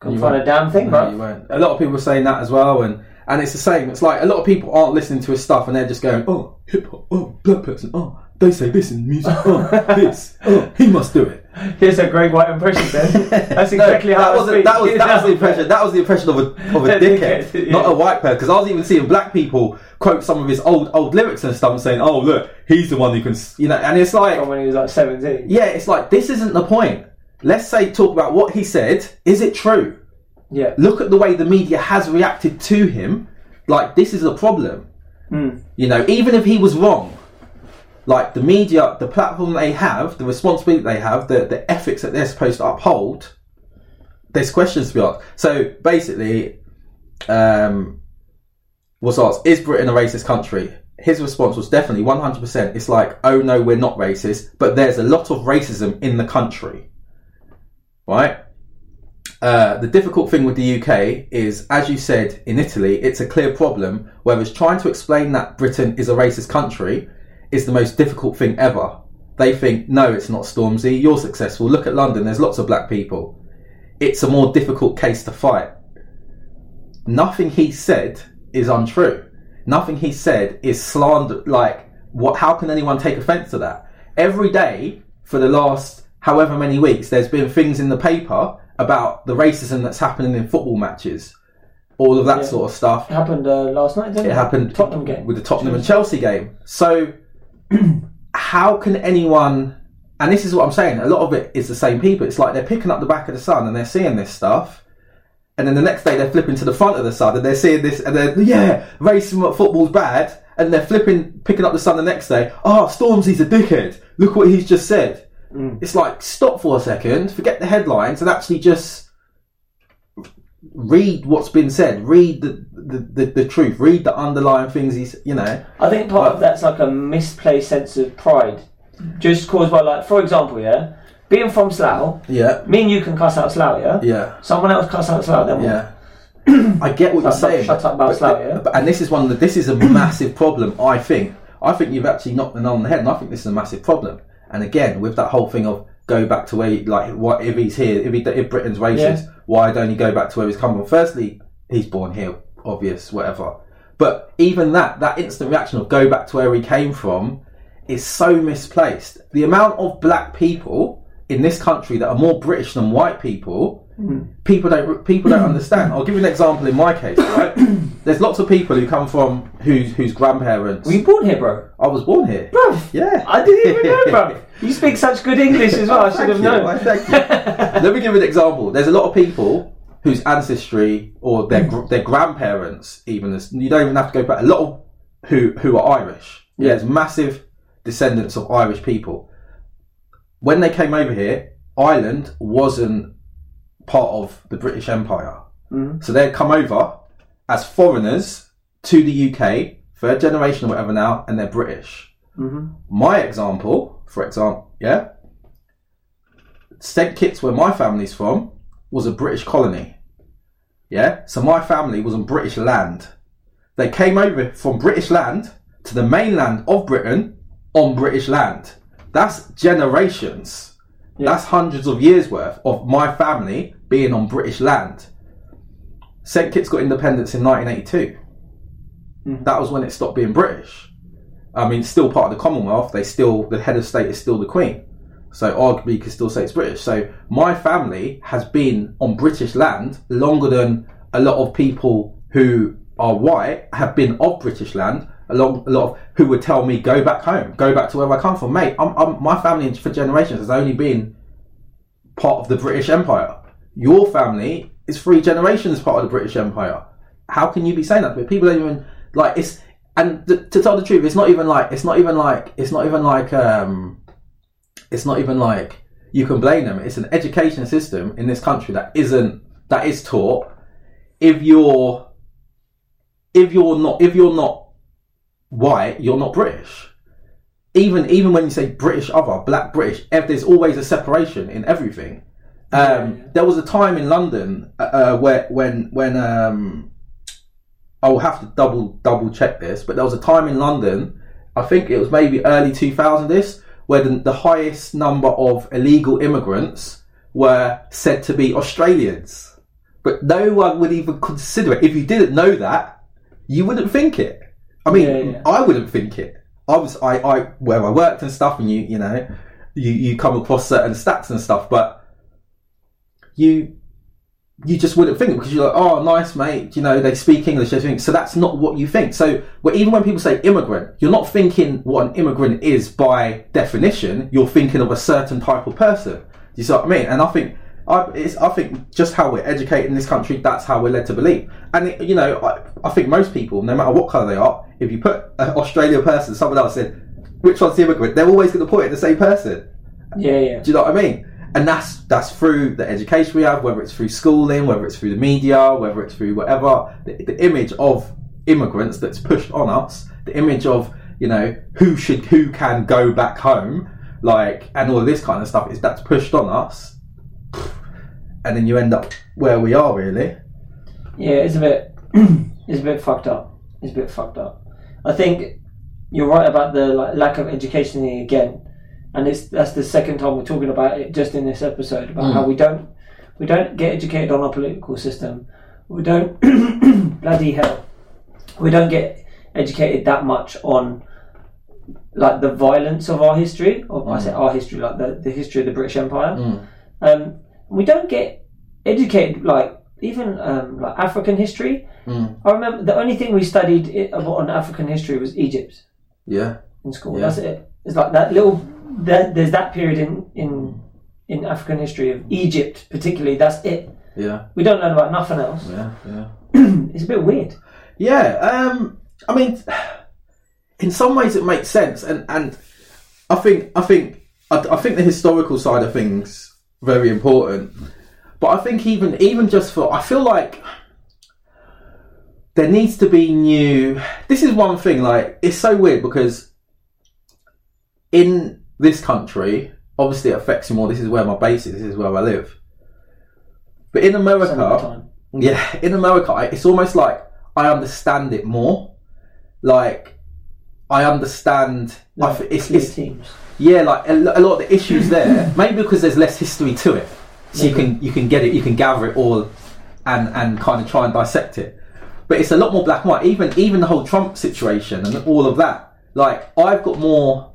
S1: Couldn't find
S2: won't.
S1: a damn thing,
S2: No,
S1: bro.
S2: you won't. A lot of people are saying that as well, and and it's the same. It's like a lot of people aren't listening to his stuff, and they're just going, "Oh, hip hop. Oh, black person. Oh, they say this in music. Oh, this. Oh, he must do it."
S1: Here's a great white impression then. That's
S2: No,
S1: exactly how
S2: that wasn't, that was that was the impression. That was the impression of a of a dickhead,
S1: dickhead,
S2: not a white person. Because I was even seeing black people quote some of his old old lyrics and stuff, saying, "Oh, look, he's the one who can," you know. And it's like,
S1: From when he was like 17.
S2: yeah, it's like this isn't the point. Let's say talk about what he said. Is it true?
S1: Yeah.
S2: Look at the way the media has reacted to him. Like this is a problem.
S1: Hmm.
S2: You know, even if he was wrong, like the media, the platform they have, the responsibility they have, the, the ethics that they're supposed to uphold, there's questions to be asked. So basically, um, was asked, is Britain a racist country? His response was definitely 100%. It's like, oh no, we're not racist, but there's a lot of racism in the country. Right? Uh, the difficult thing with the UK is, as you said, in Italy, it's a clear problem, whereas trying to explain that Britain is a racist country is the most difficult thing ever. They think, no, it's not Stormzy, you're successful. Look at London, there's lots of black people. It's a more difficult case to fight. Nothing he said is untrue. Nothing he said is slander. Like, what? How can anyone take offence to that? Every day for the last however many weeks, there's been things in the paper about the racism that's happening in football matches, all of that
S1: Yeah.
S2: sort of stuff.
S1: It happened uh, last night, didn't it?
S2: It happened
S1: Tottenham game.
S2: with the Tottenham and Chelsea game. So, how can anyone? And this is what I'm saying. A lot of it is the same people. It's like they're picking up the back of the sun and they're seeing this stuff, and then the next day they're flipping to the front of the sun and they're seeing this, and they're yeah, racism at football's bad, and they're flipping, picking up the sun the next day. Oh, Stormzy's a dickhead. Look what he's just said. Mm. It's like stop for a second, forget the headlines, and actually just read what's been said. Read the the, the, the truth. Read the underlying things. He's you know.
S1: I think part of that's like a misplaced sense of pride, just caused by like, for example, yeah, being from Slough,
S2: Yeah.
S1: me and you can cuss out Slough, yeah.
S2: Yeah.
S1: Someone else cuss out Slough, then?
S2: Yeah. I get what you're saying.
S1: shut up about
S2: but-
S1: Slough, yeah?
S2: but- and this is one of the, this is a massive problem. I think. I think you've actually knocked the nail on the head, and I think this is a massive problem. And again, with that whole thing of go back to where, you, like, what if he's here, if he, if Britain's racist,
S1: Yeah.
S2: why don't he go back to where he's come from? Firstly, he's born here, obvious, whatever. But even that, that instant reaction of go back to where he came from, is so misplaced. The amount of black people in this country that are more British than white people, mm. people don't people don't understand. I'll give you an example in my case. Right, there's lots of people who come from whose whose grandparents.
S1: Were you born here, bro?
S2: I was born here.
S1: Bro,
S2: Yeah,
S1: I didn't even know, bro. You speak such good English as well. I should have
S2: you,
S1: known.
S2: why, thank you. Let me give you an example. There's a lot of people whose ancestry or their gr- their grandparents even as you don't even have to go back. A lot of who who are Irish.
S1: Yeah.
S2: There's massive descendants of Irish people. When they came over here, Ireland wasn't part of the British Empire.
S1: Mhm.
S2: So they'd come over as foreigners to the UK, third generation or whatever now, and they're British.
S1: Mhm.
S2: My example, for example, yeah, St Kitts, where my family's from, was a British colony. Yeah, so my family was on British land. They came over from British land to the mainland of Britain on British land. That's generations.
S1: Yeah.
S2: That's hundreds of years worth of my family being on British land. St Kitts got independence in 1982.
S1: Mhm.
S2: That was when it stopped being British. I mean, still part of the Commonwealth. They still, the head of state is still the Queen. So arguably, you could still say it's British. So my family has been on British land longer than a lot of people who are white have been of British land. A lot, a lot of who would tell me, "Go back home, go back to where I come from, mate." I'm, I'm, my family for generations has only been part of the British Empire. Your family is three generations part of the British Empire. How can you be saying that? But people don't even like it's. And th- to tell the truth, it's not even like it's not even like it's not even like um, it's not even like you can blame them. It's an education system in this country that isn't that is taught. If you're if you're not if you're not white, you're not British. Even even when you say British other, black British, there's always a separation in everything. Um,
S1: Yeah.
S2: There was a time in London uh, uh, where when when um, I will have to double double check this, but there was a time in London, I think it was maybe early 2000 this, where the, the highest number of illegal immigrants were said to be Australians. But no one would even consider it. If you didn't know that, you wouldn't think it. I mean,
S1: Yeah, yeah.
S2: I wouldn't think it. I was I, I where I worked and stuff, and you you know, you you come across certain stats and stuff, but you you just wouldn't think because you're like, oh, nice mate, you know, they speak English, they think so. That's not what you think. So, well, even when people say immigrant, you're not thinking what an immigrant is by definition. You're thinking of a certain type of person. Do you see what I mean? And I think. I, it's, I think just how we're educated in this country, that's how we're led to believe. And it, you know, I, I think most people, no matter what colour they are, if you put an Australian person, someone else said, which one's the immigrant? They're always going to point at the same person.
S1: Yeah, yeah.
S2: Do you know what I mean? And that's that's through the education we have, whether it's through schooling, whether it's through the media, whether it's through whatever. The, the image of immigrants that's pushed on us, the image of you know who should who can go back home, like and all this kind of stuff is that's pushed on us, and then you end up where we are really.
S1: Yeah, it's a bit, it's a bit fucked up. It's a bit fucked up. I think you're right about the like, lack of education again, and it's that's the second time we're talking about it just in this episode about how we don't we don't get educated on our political system. We don't bloody hell. We don't get educated that much on like the violence of our history, or I say our history, like the, the history of the British Empire. Um, we don't get educated like even um, like African history. I remember the only thing we studied on African history was Egypt
S2: Yeah,
S1: in school.
S2: Yeah.
S1: That's it. It's like that little. That, there's that period in in in African history of Egypt, particularly. That's it.
S2: yeah,
S1: We don't learn about nothing else.
S2: yeah, yeah.
S1: It's a bit weird.
S2: Yeah, um, I mean, in some ways it makes sense, and and I think I think I, I think the historical side of things very important, but I think even even just for I feel like there needs to be new. This is one thing. Like it's so weird because in this country, obviously it affects me more. This is where my base is. This is where I live. But in America,
S1: Some of the time.
S2: yeah, in America, it's almost like I understand it more. Like I understand. I f- it's, it's
S1: teams.
S2: yeah, like a, a lot of the issues there. maybe because there's less history to it, so you can you can get it, you can gather it all, and and kind of try and dissect it. But it's a lot more black and white. Even even the whole Trump situation and all of that. Like I've got more.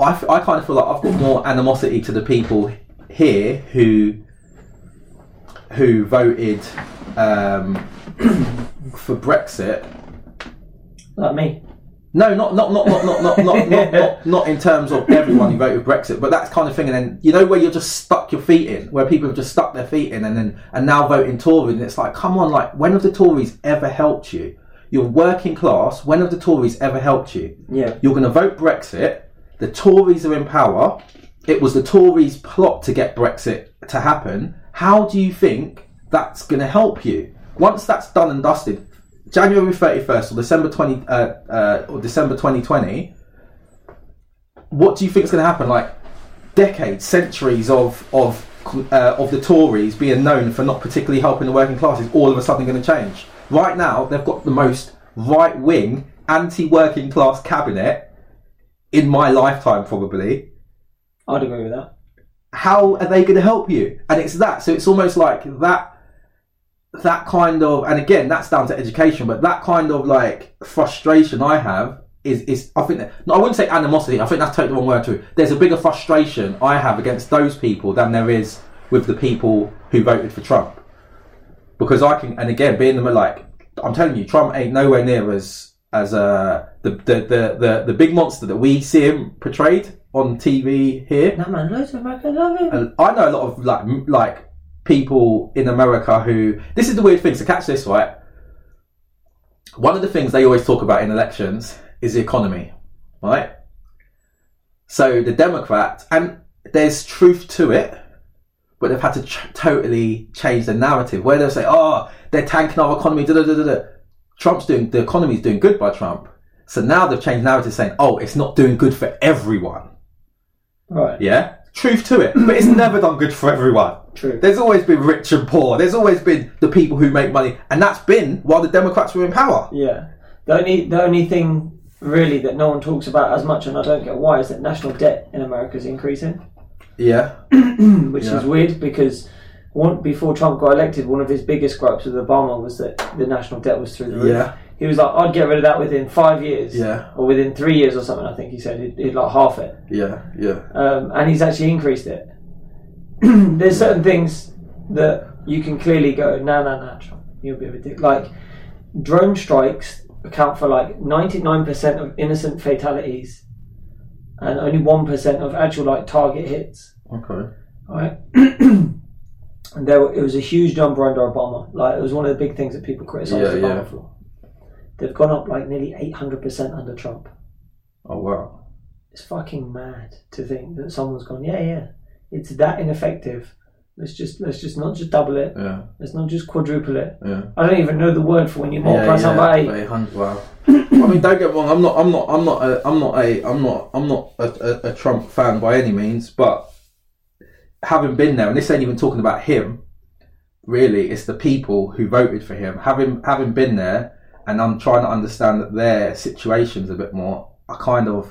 S2: I kind of feel like I've got more animosity to the people here who who voted um, for Brexit.
S1: Like me.
S2: No, not not not not not not not, not, not, not in terms of everyone who voted Brexit, but that kind of thing. And then you know where you're just stuck your feet in, where people have just stuck their feet in, and then and now voting Tory, and it's like, come on, like when have the Tories ever helped you? You're working class. When have the Tories ever helped you?
S1: Yeah.
S2: You're going to vote Brexit the Tories are in power. It was the Tories' plot to get Brexit to happen. How do you think that's going to help you? Once that's done and dusted, January 31st or December 20 uh, uh, or December 2020, what do you think is going to happen? Like decades, centuries of of uh, of the Tories being known for not particularly helping the working classes, all of a sudden going to change. Right now, they've got the most right wing, anti working class cabinet in my lifetime, probably.
S1: I'd agree with that.
S2: How are they going to help you? And it's that. So it's almost like that. That kind of, and again, that's down to education, but that kind of like frustration I have is, is I think that, no, I wouldn't say animosity. I think that's totally the wrong word too. There's a bigger frustration I have against those people than there is with the people who voted for Trump because I can, and again, being the like, I'm telling you, Trump ain't nowhere near as as uh, the, the the the the big monster that we see him portrayed on TV here.
S1: No man, loads of Americans love him.
S2: And I know a lot of like m- like people in America who this is the weird thing. So catch this right. One of the things they always talk about in elections is the economy, right? So the Democrats, and there's truth to it, but they've had to ch- totally change the narrative where they'll say, "Oh, they're tanking our economy." Da, da, da, da, da. Trump's doing the economy's doing good by Trump. So now they've changed narrative, saying, "Oh, it's not doing good for everyone."
S1: Right.
S2: Yeah, truth to it, but it's never done good for everyone.
S1: True.
S2: There's always been rich and poor. There's always been the people who make money, and that's been while the Democrats were in power.
S1: Yeah. The only the only thing really that no one talks about as much, and I don't get why, is that national debt in America is increasing,
S2: Yeah,
S1: which
S2: Yeah.
S1: is weird because one, before Trump got elected, one of his biggest gripes with Obama was that the national debt was through the roof.
S2: yeah,
S1: He was like, I'd get rid of that within five years.
S2: yeah,
S1: Or within three years or something, I think he said. He'd, he'd like half it.
S2: yeah, yeah,
S1: um, and he's actually increased it. There's certain things that you can clearly go, no, no, no, you'll be a dick. Like drone strikes account for like 99% of innocent fatalities, and only one percent of actual like target hits.
S2: okay, All
S1: right. and there, it was a huge number under Obama. Like it was one of the big things that people criticised
S2: Yeah,
S1: Obama
S2: yeah.
S1: for. They've gone up like nearly 800% under Trump.
S2: oh wow,
S1: It's fucking mad to think that someone's gone, yeah, yeah, it's that ineffective. Let's just let's just not just double it.
S2: yeah,
S1: Let's not just quadruple it.
S2: yeah.
S1: I don't even know the word for when you multiply
S2: yeah,
S1: something by eight.
S2: 800, wow. I mean, don't get me wrong. I'm not. I'm not. I'm not. A, I'm not a. I'm not. I'm not a, a, a Trump fan by any means. But having been there, and this ain't even talking about him. Really, it's the people who voted for him. Having having been there, and I'm trying to understand that their situations a bit more. I kind of,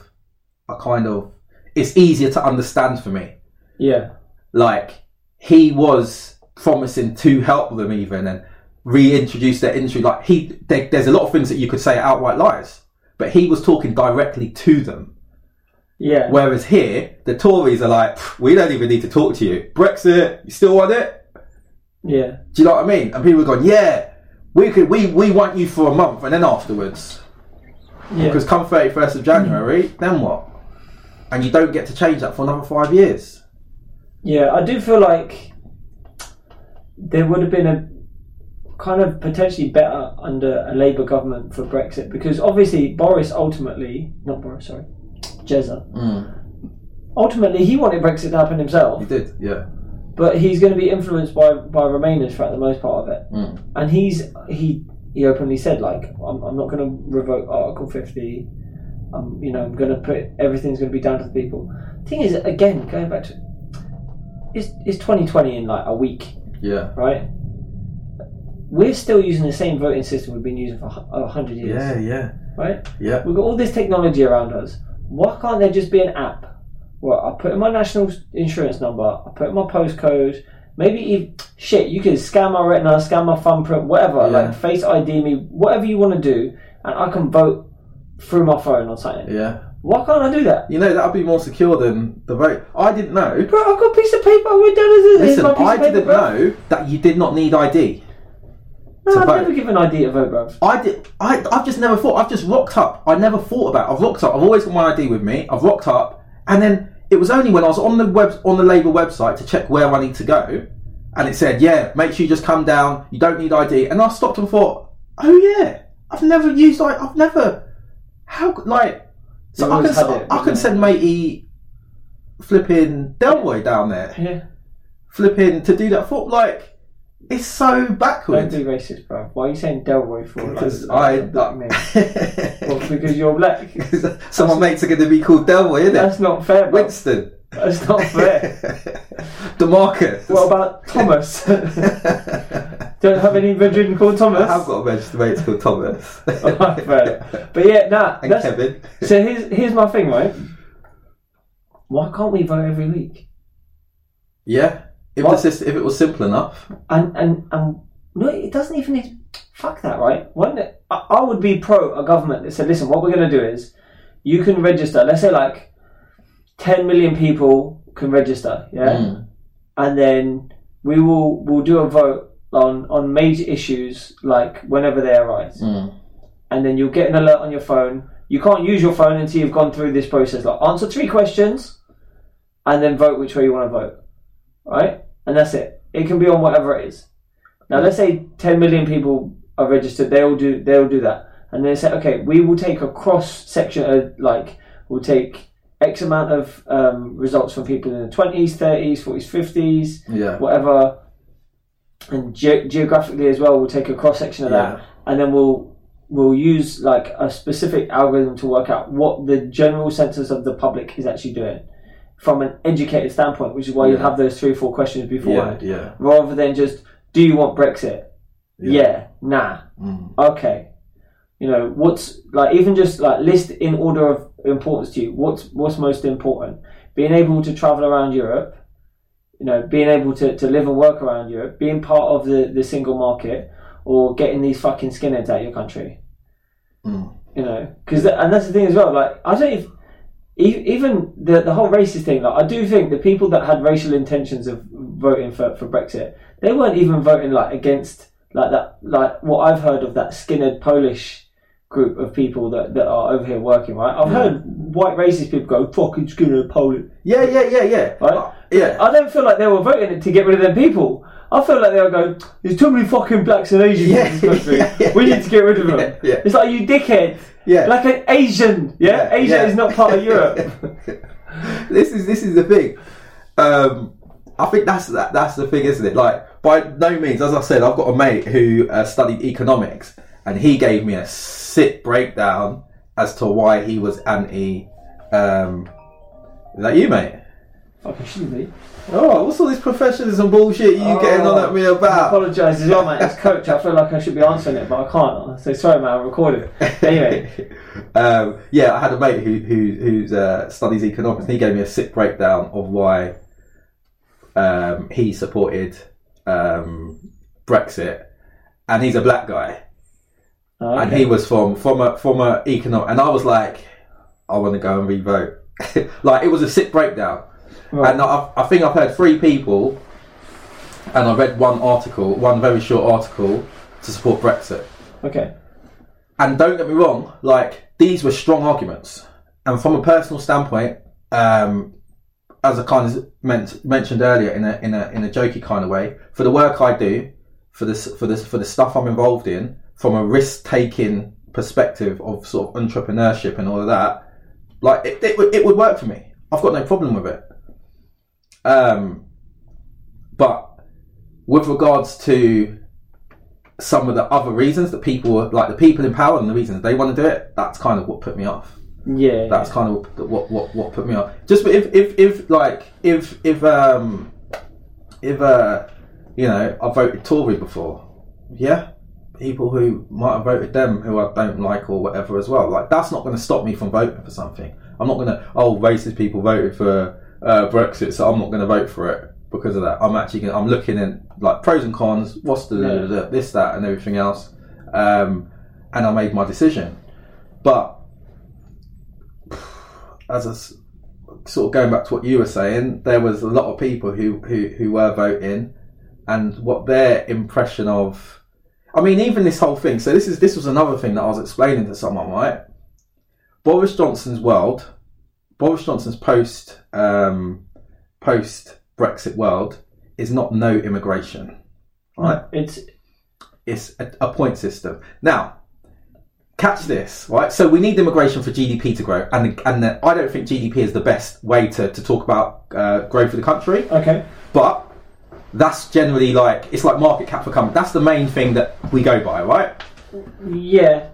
S2: I kind of. It's easier to understand for me.
S1: Yeah,
S2: like he was promising to help them even and reintroduce their industry like he there, there's a lot of things that you could say are outright lies but he was talking directly to them.
S1: Yeah,
S2: whereas here the tories are like we don't even need to talk to you. Brexit you still want it?
S1: Yeah,
S2: do you know what i mean? And people are going yeah we could we we want you for a month and then afterwards.
S1: Yeah.
S2: because come 31st of january mm. then what? And you don't get to change that for another five years.
S1: Yeah, I do feel like there would have been a kind of potentially better under a Labour government for Brexit because obviously Boris ultimately, not Boris, sorry, Jezza, mm. ultimately he wanted Brexit to happen himself.
S2: He did yeah
S1: but he's going to be influenced by by Remainers for the most part of it,
S2: Mm.
S1: and he's he he openly said like I'm, I'm not going to revoke Article 50. I'm you know I'm going to put everything's going to be down to the people. Thing is, again, going back to it's it's 2020 in like a week,
S2: yeah
S1: right? We're still using the same voting system we've been using for a hundred years,
S2: yeah yeah
S1: right?
S2: yeah
S1: We've got all this technology around us. Why can't there just be an app where I put in my national insurance number, I put in my postcode, maybe even, shit, you can scan my retina, scan my thumbprint, whatever,
S2: Yeah.
S1: like face ID me, whatever you want to do, and I can vote through my phone or something.
S2: yeah
S1: Why can't I do that?
S2: You know that would be more secure than the vote. I didn't know.
S1: Bro, I've got a piece of paper. We're done
S2: Listen, I
S1: of paper,
S2: didn't
S1: bro.
S2: know that you did not need ID.
S1: No, I've
S2: vote.
S1: never given ID to vote, bruv.
S2: I did. I, I've just never thought. I've just rocked up. I never thought about. It. I've rocked up. I've always got my ID with me. I've rocked up, and then it was only when I was on the web on the Labour website to check where I need to go, and it said, "Yeah, make sure you just come down. You don't need ID." And I stopped and thought, "Oh yeah, I've never used. Like, I've never. How like? So
S1: You
S2: I can
S1: always had
S2: s-
S1: it,
S2: I can
S1: yeah.
S2: send matey flipping Delroy down there,
S1: Yeah.
S2: flipping to do that. I thought like it's so
S1: backwards.
S2: Don't
S1: be racist, bro. Why are you saying Delroy for? Like,
S2: Because I
S1: like
S2: I-
S1: black man? Well, because you're black.
S2: so my mates are going to be called Delroy, isn't it?
S1: That's not fair, bruv.
S2: Winston.
S1: That's not fair.
S2: Demarcus.
S1: What about Thomas? Don't have any brethren called Thomas.
S2: I have got a mate called Thomas.
S1: Fair. But yeah, nah.
S2: and
S1: That's,
S2: Kevin.
S1: so here's here's my thing, right? Why can't we vote every week?
S2: Yeah. If,
S1: What?
S2: the system, if it was simple enough.
S1: And and and no, it doesn't even need. Fuck that, right? When I, I would be pro a government that said, listen, what we're going to do is, you can register. Let's say like, ten million people can register, yeah,
S2: Mm.
S1: and then we will we'll do a vote on on major issues like whenever they arise,
S2: Mm.
S1: and then you'll get an alert on your phone. You can't use your phone until you've gone through this process. Like answer three questions, and then vote which way you want to vote, right? And that's it. It can be on whatever it is. Now let's say 10 million people are registered. They'll do they'll do that, and they say, okay, we will take a cross section. Of, like we'll take X amount of um, results from people in the 20s, 30s, 40s, 50s,
S2: Yeah.
S1: whatever, and ge- geographically as well. We'll take a cross section of that, and then we'll we'll use like a specific algorithm to work out what the general census of the public is actually doing from an educated standpoint, which is why you have those three or four questions
S2: Yeah.
S1: beforehand,
S2: Yeah.
S1: rather than just do you want Brexit? Yeah, nah,
S2: Mm.
S1: okay. You know what's like even just like list in order of importance to you. What's what's most important? Being able to travel around Europe, you know, being able to, to live and work around Europe, being part of the, the single market, or getting these fucking skinheads out of your country.
S2: Mm.
S1: You know, because and that's the thing as well. Like I don't if, e- even the the whole racist thing. Like I do think the people that had racial intentions of voting for, for Brexit, they weren't even voting like against like that. Like what I've heard of that skinhead Polish group of people that, that are over here working. Right, I've heard white racist people go fucking skinhead Polish.
S2: Yeah. Yeah. Yeah. Yeah.
S1: Right?
S2: Uh, yeah.
S1: I don't feel like they were voting it to get rid of them people. I feel like they were going, there's too many fucking blacks and Asians
S2: Yeah,
S1: in this country.
S2: yeah, yeah,
S1: we
S2: yeah.
S1: need to get rid of them.
S2: Yeah, yeah.
S1: It's like, you dickhead.
S2: Yeah.
S1: Like an Asian. Yeah? Asia
S2: yeah.
S1: is not part of Europe.
S2: this is this is the thing. Um, I think that's that, that's the thing, isn't it? Like by no means, as I said, I've got a mate who uh, studied economics, and he gave me a sick breakdown as to why he was anti. Um, is that you, mate?
S1: Fucking shouldn't be.
S2: Oh, what's all this professionalism bullshit you getting on at me about?
S1: I apologise as well, mate. As coach, I feel like I should be answering it, but I can't. So sorry, man. I recorded it. Anyway,
S2: um, yeah, I had a mate who who who's, uh, studies economics, and he gave me a sick breakdown of why um, he supported um, Brexit, and he's a black guy,
S1: Oh,
S2: and he was from from a from a economic, and I was like, I want to go and re-vote. like it was a sick breakdown,
S1: Right.
S2: and I, I think I've heard three people, and I read one article, one very short article to support Brexit.
S1: okay.
S2: And don't get me wrong, like these were strong arguments. And from a personal standpoint, um, as I kind of meant, mentioned earlier in a in a in a jokey kind of way, for the work I do, for this for this for the stuff I'm involved in, from a risk taking perspective of sort of entrepreneurship and all of that, like it, it it would work for me. I've got no problem with it. Um, but with regards to some of the other reasons that people like the people in power and the reasons they want to do it that's kind of what put me off.
S1: Yeah.
S2: that's kind of what what what put me off. Just if if if like if if um if uh you know i voted tory before yeah? People who might have voted them who i don't like or whatever as well like that's not going to stop me from voting for something. I'm not going to oh racist people voted for uh, brexit so i'm not going to vote for it because of that i'm actually gonna, i'm looking at like pros and cons what's the,
S1: Yeah.
S2: this that and everything else um and i made my decision but as a sort of going back to what you were saying, there was a lot of people who who, who were voting, and what their impression of I mean, even this whole thing. So this is this was another thing that I was explaining to someone, right? Boris Johnson's world, Boris Johnson's post um, post Brexit world is not no immigration, right?
S1: It's
S2: It's a, a point system. Now, catch this, right? So we need immigration for GDP to grow, and and the, I don't think GDP is the best way to, to talk about uh, growth for the country.
S1: okay.
S2: But that's generally like it's like market cap for company. That's the main thing that we go by, right?
S1: Yeah.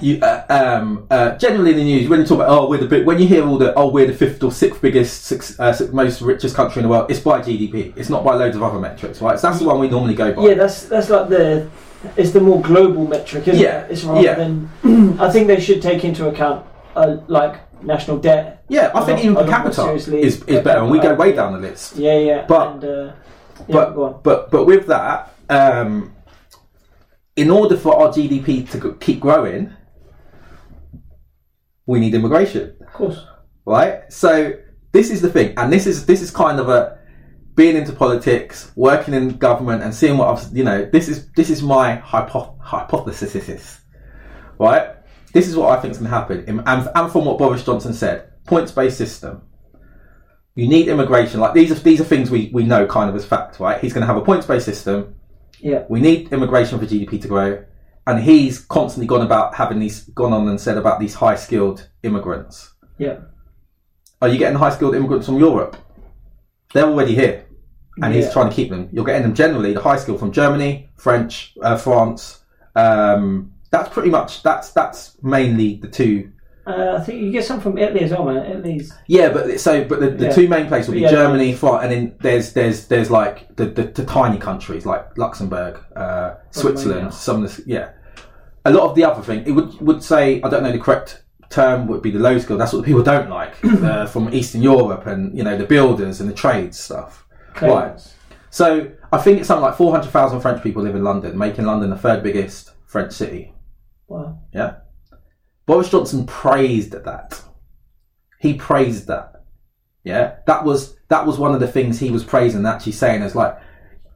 S2: You, uh, um, uh, generally in the news, when you talk about oh we're the big, when you hear all the oh we're the fifth or sixth biggest, uh, most richest country in the world, it's by GDP. It's not by loads of other metrics, right? So that's the one we normally go by.
S1: Yeah, that's that's like the it's the more global metric, isn't
S2: Yeah,
S1: it? It's rather
S2: yeah.
S1: than I think they should take into account uh, like national debt.
S2: Yeah, I think even per capita is, is better, and we go way down the list.
S1: Yeah, yeah.
S2: But-
S1: and, uh, yeah,
S2: but
S1: go on.
S2: but but with that, um, in order for our GDP to keep growing, we need immigration,
S1: Of course.
S2: right? So this is the thing, and this is this is kind of a being into politics, working in government, and seeing what I've you know. This is this is my hypo- hypothesis, right? This is what I think is going to happen, and, and from what Boris Johnson said, points based system. You need immigration. Like these are these are things we, we know kind of as fact, right? He's going to have a points based system.
S1: Yeah.
S2: We need immigration for GDP to grow, and he's constantly gone about having these gone on and said about these high skilled immigrants.
S1: Yeah.
S2: Are you getting high skilled immigrants from Europe? They're already here, and he's trying to keep them. You're getting them generally the high skilled from Germany, French, uh, France. Um, that's pretty much that's that's mainly the two.
S1: Uh, I think you get some from Italy as well, man. Italy's
S2: Yeah, but so but the, the
S1: Yeah.
S2: two main places will be
S1: Yeah.
S2: Germany, France, and then there's there's there's like the, the, the tiny countries like Luxembourg, uh, Switzerland, some of the yeah. A lot of the other thing it would would say I don't know the correct term would be the low skill. That's what people don't like uh, from Eastern Europe and you know the builders and the trades stuff.
S1: Right.
S2: So I think it's something like four hundred thousand French people live in London, making London the third biggest French city.
S1: Wow.
S2: Yeah. Boris Johnson praised that. He praised that. Yeah. That was that was one of the things he was praising, actually saying is like,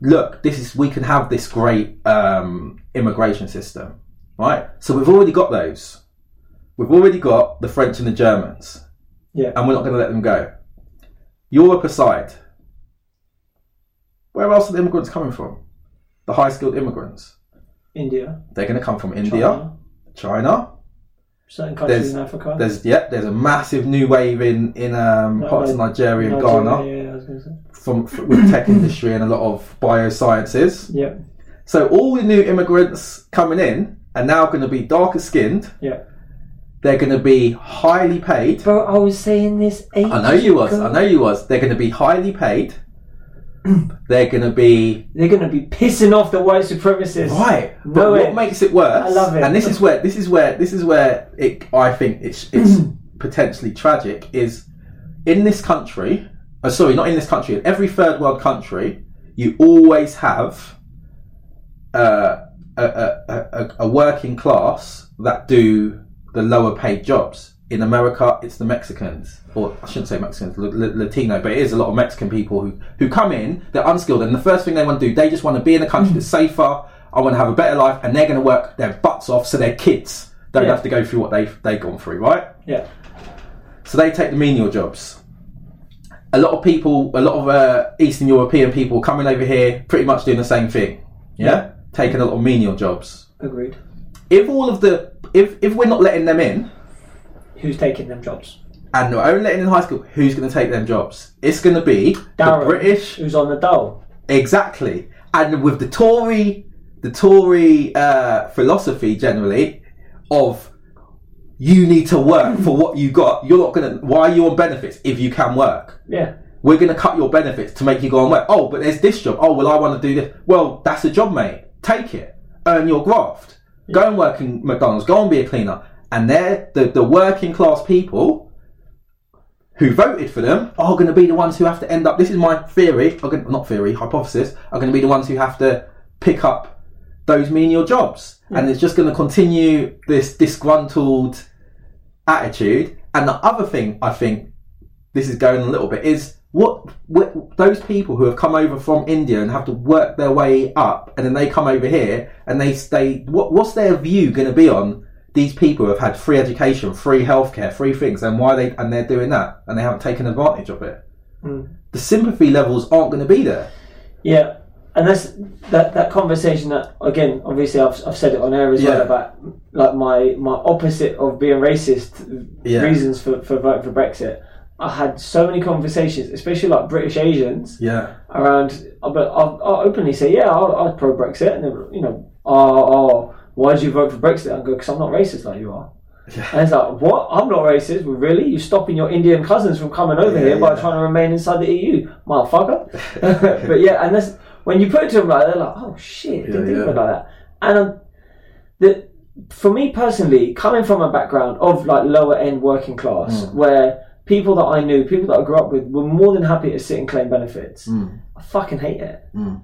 S2: look, this is we can have this great um, immigration system. Right? So we've already got those. We've already got the French and the Germans.
S1: Yeah.
S2: And we're not gonna let them go. Europe aside, where else are the immigrants coming from? The high skilled immigrants.
S1: India.
S2: They're gonna come from India,
S1: China,
S2: China
S1: certain countries
S2: There's-
S1: in Africa.
S2: There's yeah, there's a massive new wave in in um, parts of
S1: Ni-
S2: Nigeria and Ghana
S1: Yeah, yeah, I was gonna say.
S2: from f- with tech industry and a lot of biosciences.
S1: Yeah.
S2: So all the new immigrants coming in are now going to be darker skinned.
S1: Yeah.
S2: They're going to be highly paid.
S1: Bro, I was saying this ages
S2: I know you was.
S1: ago.
S2: I know you was. They're going to be highly paid. They're going to be
S1: They're gonna be pissing off the white supremacists.
S2: right.
S1: No
S2: But
S1: way.
S2: what makes it worse?
S1: I love it.
S2: And this is where this is where this is where it. I think it's it's potentially tragic. Is in this country. Oh, sorry, not in this country. In every third world country, you always have uh, a, a, a, working class that do the lower paid jobs. In America, it's the Mexicans, or I shouldn't say Mexicans, Latino, but it is a lot of Mexican people who, who come in, they're unskilled, and the first thing they want to do, they just want to be in a country that's safer, I want to have a better life, and they're going to work their butts off so their kids don't
S1: Yeah.
S2: have to go through what they've, they've gone through, right?
S1: Yeah.
S2: So they take the menial jobs. A lot of people, a lot of uh, Eastern European people coming over here, pretty much doing the same thing. Yeah, taking a lot of menial jobs.
S1: Agreed.
S2: If all of the, if if we're not letting them in,
S1: Who's taking them jobs?
S2: and we're only letting in high school, who's going to take them jobs? It's going to be
S1: Darren,
S2: the British,
S1: Who's on the dole?
S2: exactly. And with the Tory, the Tory uh, philosophy generally of you need to work for what you got. You're not going to. Why are you on benefits if you can work?
S1: Yeah.
S2: we're going to cut your benefits to make you go and work. Oh, but there's this job. Oh, well, I want to do this. Well, that's a job, mate. Take it. Earn your graft. Go and work in McDonald's. Go and be a cleaner. And they're the, the working class people who voted for them are going to be the ones who have to end up. This is my theory, gonna, not theory, hypothesis. Are going to be the ones who have to pick up those menial jobs, hmm. and it's just going to continue this disgruntled attitude. And the other thing I think this is going a little bit is what, what those people who have come over from India and have to work their way up, and then they come over here and they stay. What what's their view going to be on these people who have had free education, free healthcare, free things, and why they and they're doing that and they haven't taken advantage of it?
S1: Mm.
S2: The sympathy levels aren't going to be there.
S1: Yeah, and that's that that conversation that again, obviously, I've, I've said it on air as well about like my my opposite of being racist
S2: Yeah.
S1: reasons for for voting for Brexit. I had so many conversations, especially like British Asians,
S2: Yeah,
S1: around. But I'll, I'll openly say, yeah, I'll, I'll pro Brexit, and then you know, oh, oh, why did you vote for Brexit? I go because I'm not racist like you are.
S2: Yeah.
S1: And it's like, what? I'm not racist. Well, really? You're stopping your Indian cousins from coming over
S2: Yeah,
S1: here by
S2: yeah.
S1: trying to remain inside the EU, motherfucker. but yeah, and that's when you put it to them like, they're like, oh shit, didn't think of
S2: yeah.
S1: it like that. And um, the for me personally, coming from a background of like lower end working class,
S2: Mm.
S1: where people that I knew, people that I grew up with, were more than happy to sit and claim benefits.
S2: Mm.
S1: I fucking hate it,
S2: Mm.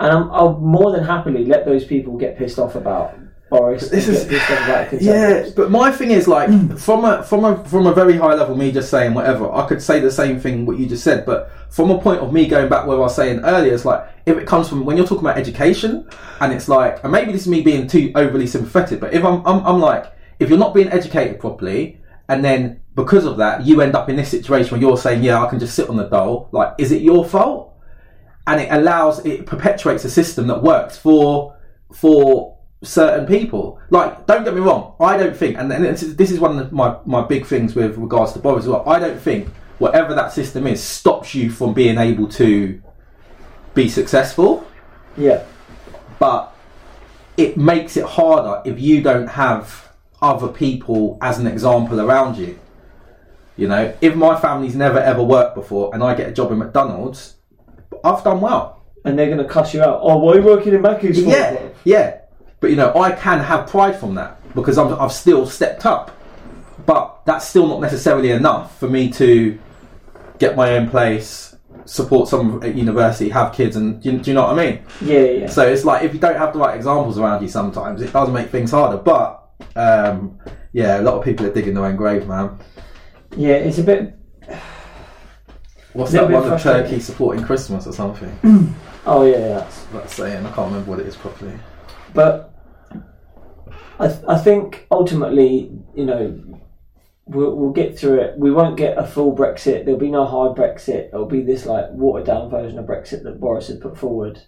S1: and I'm, I'll more than happily let those people get pissed off about Boris.
S2: This is-
S1: get pissed off about
S2: Yeah, but my thing is like from a from a from a very high level, me just saying whatever. I could say the same thing what you just said, but from a point of me going back where I was saying earlier, it's like if it comes from when you're talking about education, and it's like, and maybe this is me being too overly sympathetic, but if I'm I'm, I'm like, if you're not being educated properly, and then because of that, you end up in this situation where you're saying, yeah, I can just sit on the dole. Like, is it your fault? and it allows it perpetuates a system that works for for certain people. Like, don't get me wrong, I don't think, and this is, this is one of my my big things with regards to Boris as well. I don't think whatever that system is stops you from being able to be successful,
S1: yeah.
S2: but it makes it harder if you don't have other people as an example around you. You know, if my family's never ever worked before and I get a job in McDonald's, I've done well.
S1: and they're going to cuss you out. Oh, why are you working in Mackey's for?
S2: Yeah, yeah. But you know, I can have pride from that because I'm, I've still stepped up. But that's still not necessarily enough for me to get my own place, support someone at university, have kids, and do you, do you know what I mean?
S1: Yeah, yeah.
S2: So it's like if you don't have the right examples around you, sometimes it does make things harder. But um, yeah, a lot of people are digging their own grave, man.
S1: Yeah, it's a bit.
S2: What's that one? of. Turkey supporting Christmas or something?
S1: Oh yeah, yeah. That's,
S2: That's saying I can't remember what it is properly.
S1: but I, th- I think ultimately, you know, we'll, we'll get through it. We won't get a full Brexit. There'll be no hard Brexit. It'll be this like watered down version of Brexit that Boris had put forward,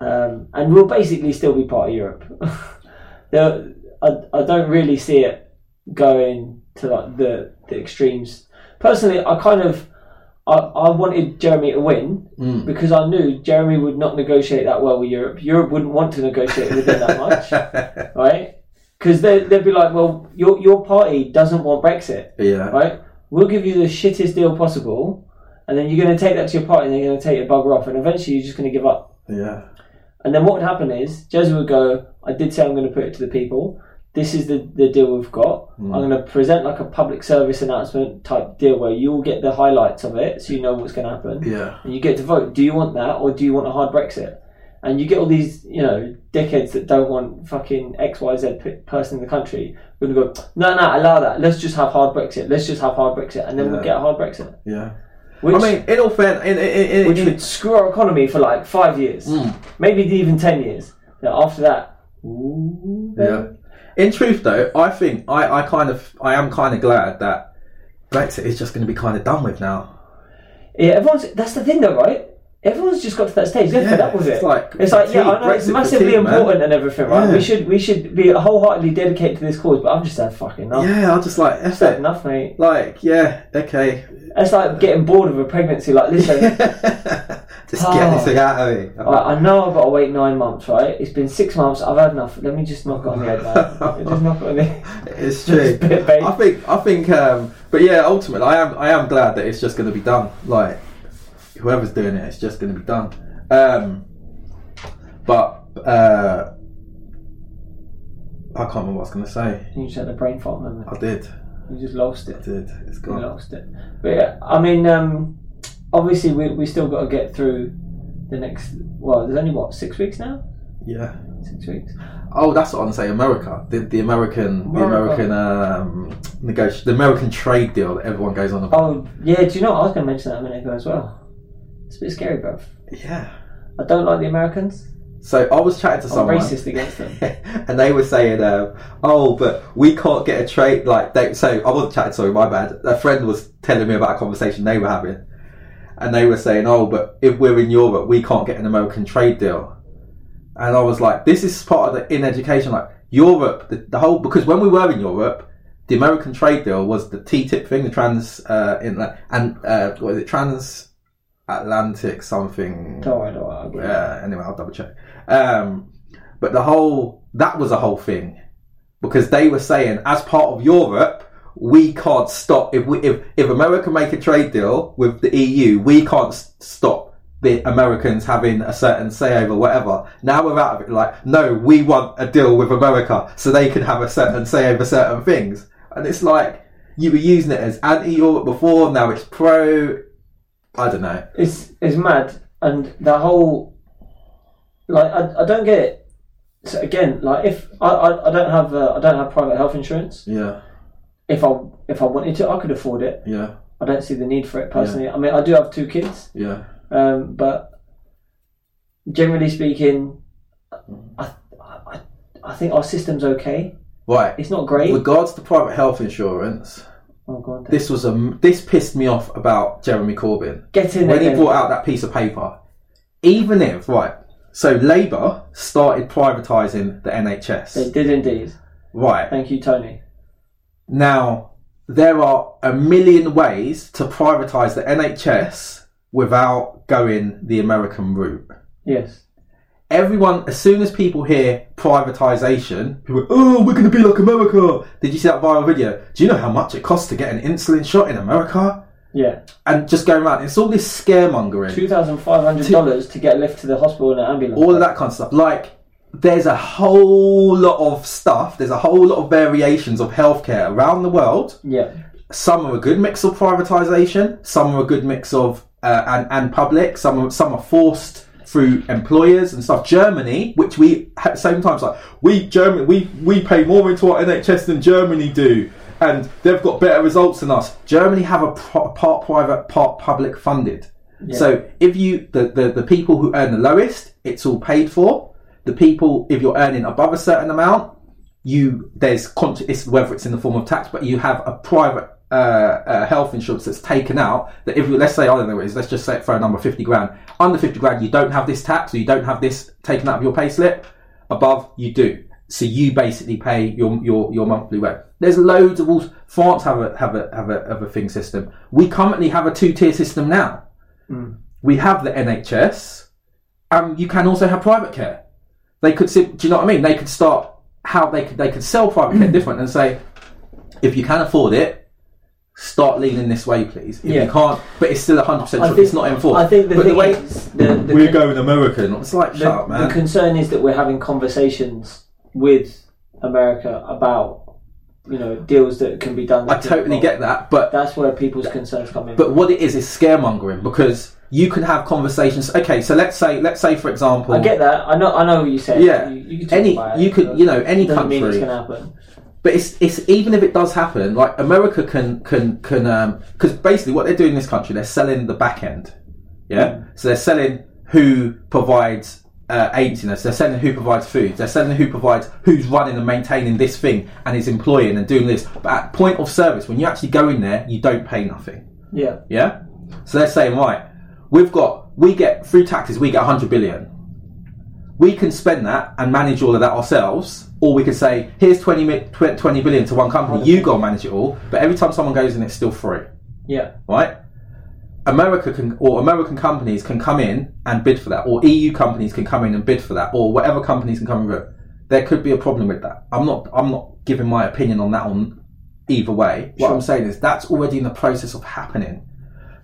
S1: um, and we'll basically still be part of Europe. there, I, I don't really see it going to like the the extremes. Personally, I kind of. I, I wanted Jeremy to win
S2: Mm.
S1: because I knew Jeremy would not negotiate that well with Europe. Europe wouldn't want to negotiate with him that much, right? Because they, they'd be like, well, your, your party doesn't want Brexit,
S2: yeah.
S1: right? We'll give you the shittest deal possible, and then you're going to take that to your party and they're going to take your bugger off, and eventually you're just going to give up.
S2: Yeah.
S1: And then what would happen is, Jez would go, I did say I'm going to put it to the people. This is the, the deal we've got.
S2: Mm.
S1: I'm going to present like a public service announcement type deal where you'll get the highlights of it so you know what's going to happen
S2: Yeah.
S1: and you get to vote. Do you want that or do you want a hard Brexit? And you get all these, you know, dickheads that don't want fucking X Y Z p- person in the country. We're gonna go, no, no, allow that. Let's just have hard Brexit. Let's just have hard Brexit, and then we'll get a hard Brexit.
S2: Yeah.
S1: Which,
S2: I mean, in all fairness, in, in, in,
S1: which
S2: in,
S1: would screw our economy for like five years,
S2: Mm.
S1: maybe even ten years. Then after that, ooh,
S2: Yeah. In truth, though, I think I, I kind of I am kind of glad that Brexit is just going to be kind of done with now.
S1: yeah. Everyone's that's the thing, though, right? Everyone's just got to that stage. They're fed up with
S2: it's
S1: it.
S2: like
S1: It's like, yeah, I know it's
S2: Brexit
S1: massively
S2: fatigue, man.
S1: important and everything, right?
S2: Yeah.
S1: We should we should be wholeheartedly dedicated to this cause, but I'm just had fucking enough.
S2: Yeah, I'm just like that's
S1: That's
S2: it.
S1: enough, mate.
S2: Like, yeah, okay.
S1: It's like getting bored of a pregnancy. Like, listen,
S2: just get this thing out of me.
S1: I, I know I've got to wait nine months, right? It's been six months. I've had enough. Let me just knock it on the head, man. just knock it on the head.
S2: It's true. I think I think um but yeah, ultimately I am I am glad that it's just gonna be done. Like whoever's doing it, it's just gonna be done. Um but uh I can't remember what I was gonna say.
S1: You just had a brain fart moment.
S2: I did.
S1: You just lost it.
S2: I did. It's
S1: You
S2: gone.
S1: lost it. But yeah, I mean, um, obviously we we still got to get through the next. Well, there's only what six weeks now.
S2: Yeah.
S1: Six weeks.
S2: Oh, that's what I want to say. America, the, the American, the American um, negoti- the American trade deal that everyone goes on about.
S1: Oh yeah. Do you know? what? I was going to mention that a minute ago as well. It's a bit scary, bruv.
S2: Yeah.
S1: I don't like the Americans.
S2: So I was chatting to
S1: I'm
S2: someone,
S1: racist against them.
S2: and they were saying, um, "Oh, but we can't get a trade like they." So I wasn't chatting. Sorry, my bad. A friend was telling me about a conversation they were having, and they were saying, "Oh, but if we're in Europe, we can't get an American trade deal." And I was like, "This is part of the in education, like Europe, the, the whole because when we were in Europe." The American trade deal was the TTIP thing, the trans uh, in and uh, what is it, transatlantic something.
S1: Don't worry, don't worry. I'll get it.
S2: Yeah, anyway, I'll double check. Um, but the whole that was a whole thing because they were saying as part of Europe, we can't stop if we if if America make a trade deal with the EU, we can't stop the Americans having a certain say over whatever. Now we're out of it. Like, no, we want a deal with America so they can have a certain say over certain things. And it's like you were using it as anti-Europe before, now it's pro. I don't know.
S1: It's it's mad, and the whole like I, I don't get it. So again, like if I, I, I don't have uh, I don't have private health insurance.
S2: Yeah,
S1: If I if I wanted to, I could afford it.
S2: yeah,
S1: I don't see the need for it personally. I mean, I do have two kids,
S2: yeah.
S1: um, but generally speaking, I, I I think our system's okay.
S2: Right.
S1: It's not great.
S2: regards to private health insurance,
S1: oh, on.
S2: this was a this pissed me off about Jeremy Corbyn
S1: Get in
S2: when
S1: there.
S2: he brought out that piece of paper. Even if right, so Labour started privatising the
S1: They
S2: NHS.
S1: did indeed.
S2: Right
S1: Thank you, Tony.
S2: Now, there are a million ways to privatise the NHS without going the American route.
S1: Yes.
S2: Everyone, as soon as people hear privatisation, people go, oh, we're going to be like America. Did you see that viral video? Do you know how much it costs to get an insulin shot in America?
S1: Yeah.
S2: And just going around, it's all this scaremongering,
S1: Two thousand five hundred dollars to get a lift to the hospital in an ambulance.
S2: all of that kind of stuff. Like, there's a whole lot of stuff, there's a whole lot of variations of healthcare around the world.
S1: Yeah.
S2: Some are a good mix of privatisation, some are a good mix of uh, and, and public, some are, some are forced through employers and stuff. Germany, which we at the same time, like we Germany, we we pay more into our NHS than Germany do, and they've got better results than us. Germany have a pro- part private, part public funded. So if you the, the the people who earn the lowest, it's all paid for. The people, if you're earning above a certain amount, you there's it's, whether it's in the form of tax, but you have a private uh, uh, health insurance that's taken out. That if you let's say I don't know what it is, let's just say for a number fifty grand. Under fifty grand, you don't have this tax, or you don't have this taken out of your pay slip. Above, you do. So you basically pay your your your monthly rent. There's loads of all. France have a have a have a have a thing system. We currently have a two tier system now. We have the NHS, and you can also have private care. They could, do you know what I mean? They could start how they could they could sell private care different and say, if you can afford it, start leaning this way, please. If
S1: Yeah.
S2: you can't, but it's still hundred percent
S1: I
S2: sure
S1: think
S2: it's not enforced.
S1: I think the
S2: but
S1: thing
S2: the way
S1: is the, the,
S2: we're
S1: con-
S2: going American, it's like
S1: the,
S2: shut up, man.
S1: the concern is that we're having conversations with America about you know deals that can be done.
S2: I totally get that, but
S1: That's where people's concerns come in.
S2: But what it is is scaremongering because you can have conversations. Okay, so let's say let's say for example,
S1: I get that. I know. I know what you said.
S2: Yeah.
S1: You, you can
S2: any
S1: it,
S2: you could you know any
S1: mean it's to happen.
S2: but it's it's even if it does happen, like America can can can um because basically what they're doing in this country, they're selling the back end, yeah. So they're selling who provides. Uh, agenciness. They're selling who provides food. They're selling who provides who's running and maintaining this thing and is employing and doing this. But at point of service, when you actually go in there, you don't pay nothing.
S1: Yeah.
S2: Yeah? So they're saying, right, we've got, we get, through taxes, we get 100 billion. We can spend that and manage all of that ourselves, or we could say, here's 20, 20 billion to one company, you go and manage it all, but every time someone goes in, it's still free,
S1: Yeah.
S2: right? America can, or American companies can come in and bid for that, or EU companies can come in and bid for that, or whatever companies can come in with. There could be a problem with that. I'm not, I'm not giving my opinion on that on either way. What
S1: Sure.
S2: I'm saying is that's already in the process of happening.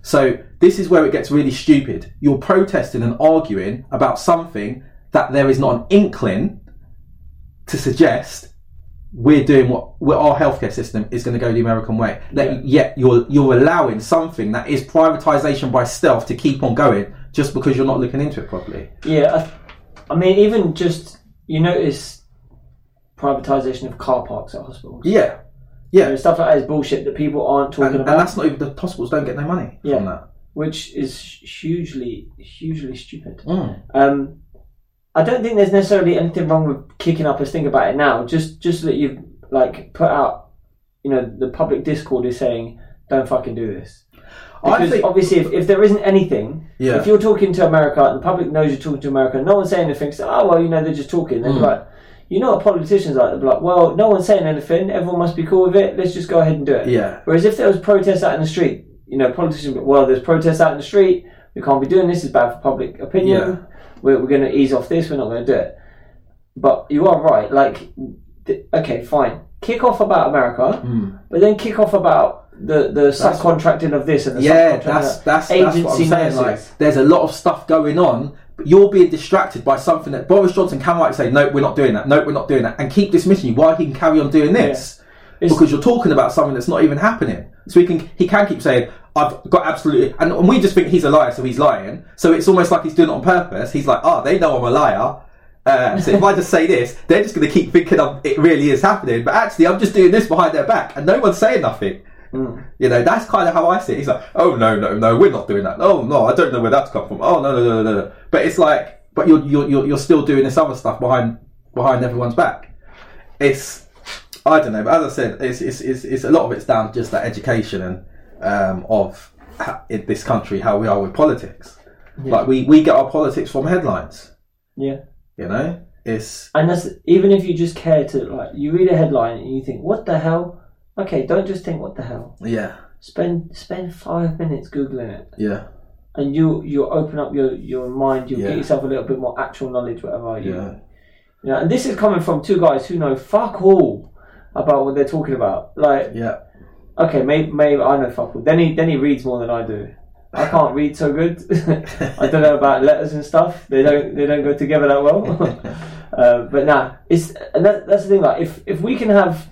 S2: So this is where it gets really stupid. You're protesting and arguing about something that there is not an inkling to suggest we're doing what we're, our healthcare system is going to go the American way. That,
S1: Yeah.
S2: Yet you're you're allowing something that is privatization by stealth to keep on going just because you're not looking into it properly.
S1: Yeah. I, I mean, even just you notice privatization of car parks at hospitals.
S2: Yeah, yeah.
S1: stuff like that is bullshit that people aren't talking
S2: And, and that's not even the hospitals don't get no money
S1: Yeah.
S2: from that.
S1: which is hugely, hugely stupid.
S2: Mm.
S1: Um, I don't think there's necessarily anything wrong with kicking up a stink about it now. Just, just that you've like put out, you know, the public discord is saying, "Don't fucking do this."
S2: I
S1: Because
S2: think-
S1: obviously, if, if there isn't anything,
S2: Yeah.
S1: if you're talking to America and the public knows you're talking to America, no one's saying anything. So, oh well, you know, they're just talking. They're
S2: Mm.
S1: like, you know, what politicians like, they're like, well, no one's saying anything. Everyone must be cool with it. Let's just go ahead and do it.
S2: Yeah.
S1: Whereas if there was protests out in the street, you know, politicians, well, there's protests out in the street. We can't be doing this. It's bad for public opinion.
S2: Yeah.
S1: We're, we're going to ease off this. We're not going to do it. But you are right. Like, th- okay, fine. Kick off about America,
S2: Mm.
S1: but then kick off about the the subcontracting of this and the
S2: Yeah, that's that's,
S1: that.
S2: that's what I'm saying. Like, there's a lot of stuff going on, but you're being distracted by something that Boris Johnson can like say, no, we're not doing that. No, we're not doing that, and keep dismissing you. Why he can carry on doing this?
S1: It's-
S2: Because you're talking about something that's not even happening. So he can he can keep saying, I've got absolutely, and, and we just think he's a liar, so he's lying. So it's almost like he's doing it on purpose. He's like, oh, they know I'm a liar. Uh, so if I just say this, they're just going to keep thinking I'm, it really is happening. But actually, I'm just doing this behind their back, and no one's saying nothing. You know, that's kind of how I see it. He's like, oh no, no, no, we're not doing that. Oh no, I don't know where that's come from. Oh no, no, no, no, no. But it's like, but you're you're you're, you're still doing this other stuff behind behind everyone's back. It's I don't know, but as I said, it's it's it's, it's a lot of it's down to just that education and um, of ha- in this country how we are with politics. Like we we get our politics from headlines.
S1: yeah.
S2: You know, it's
S1: And that's even if you just care to like, you read a headline and you think, "What the hell?" Okay, don't just think, "What the hell."
S2: yeah,
S1: Spend spend five minutes googling it,
S2: yeah,
S1: and you you open up your your mind. You'll
S2: Yeah.
S1: get yourself a little bit more actual knowledge, whatever. You,
S2: yeah,
S1: you know, and this is coming from two guys who know fuck all about what they're talking about. Like,
S2: yeah.
S1: okay, maybe, maybe I know fuck all. Then he then he reads more than I do. I can't read so good. I don't know about letters and stuff. They don't they don't go together that well. uh, but nah, it's and that, that's the thing. Like if if we can have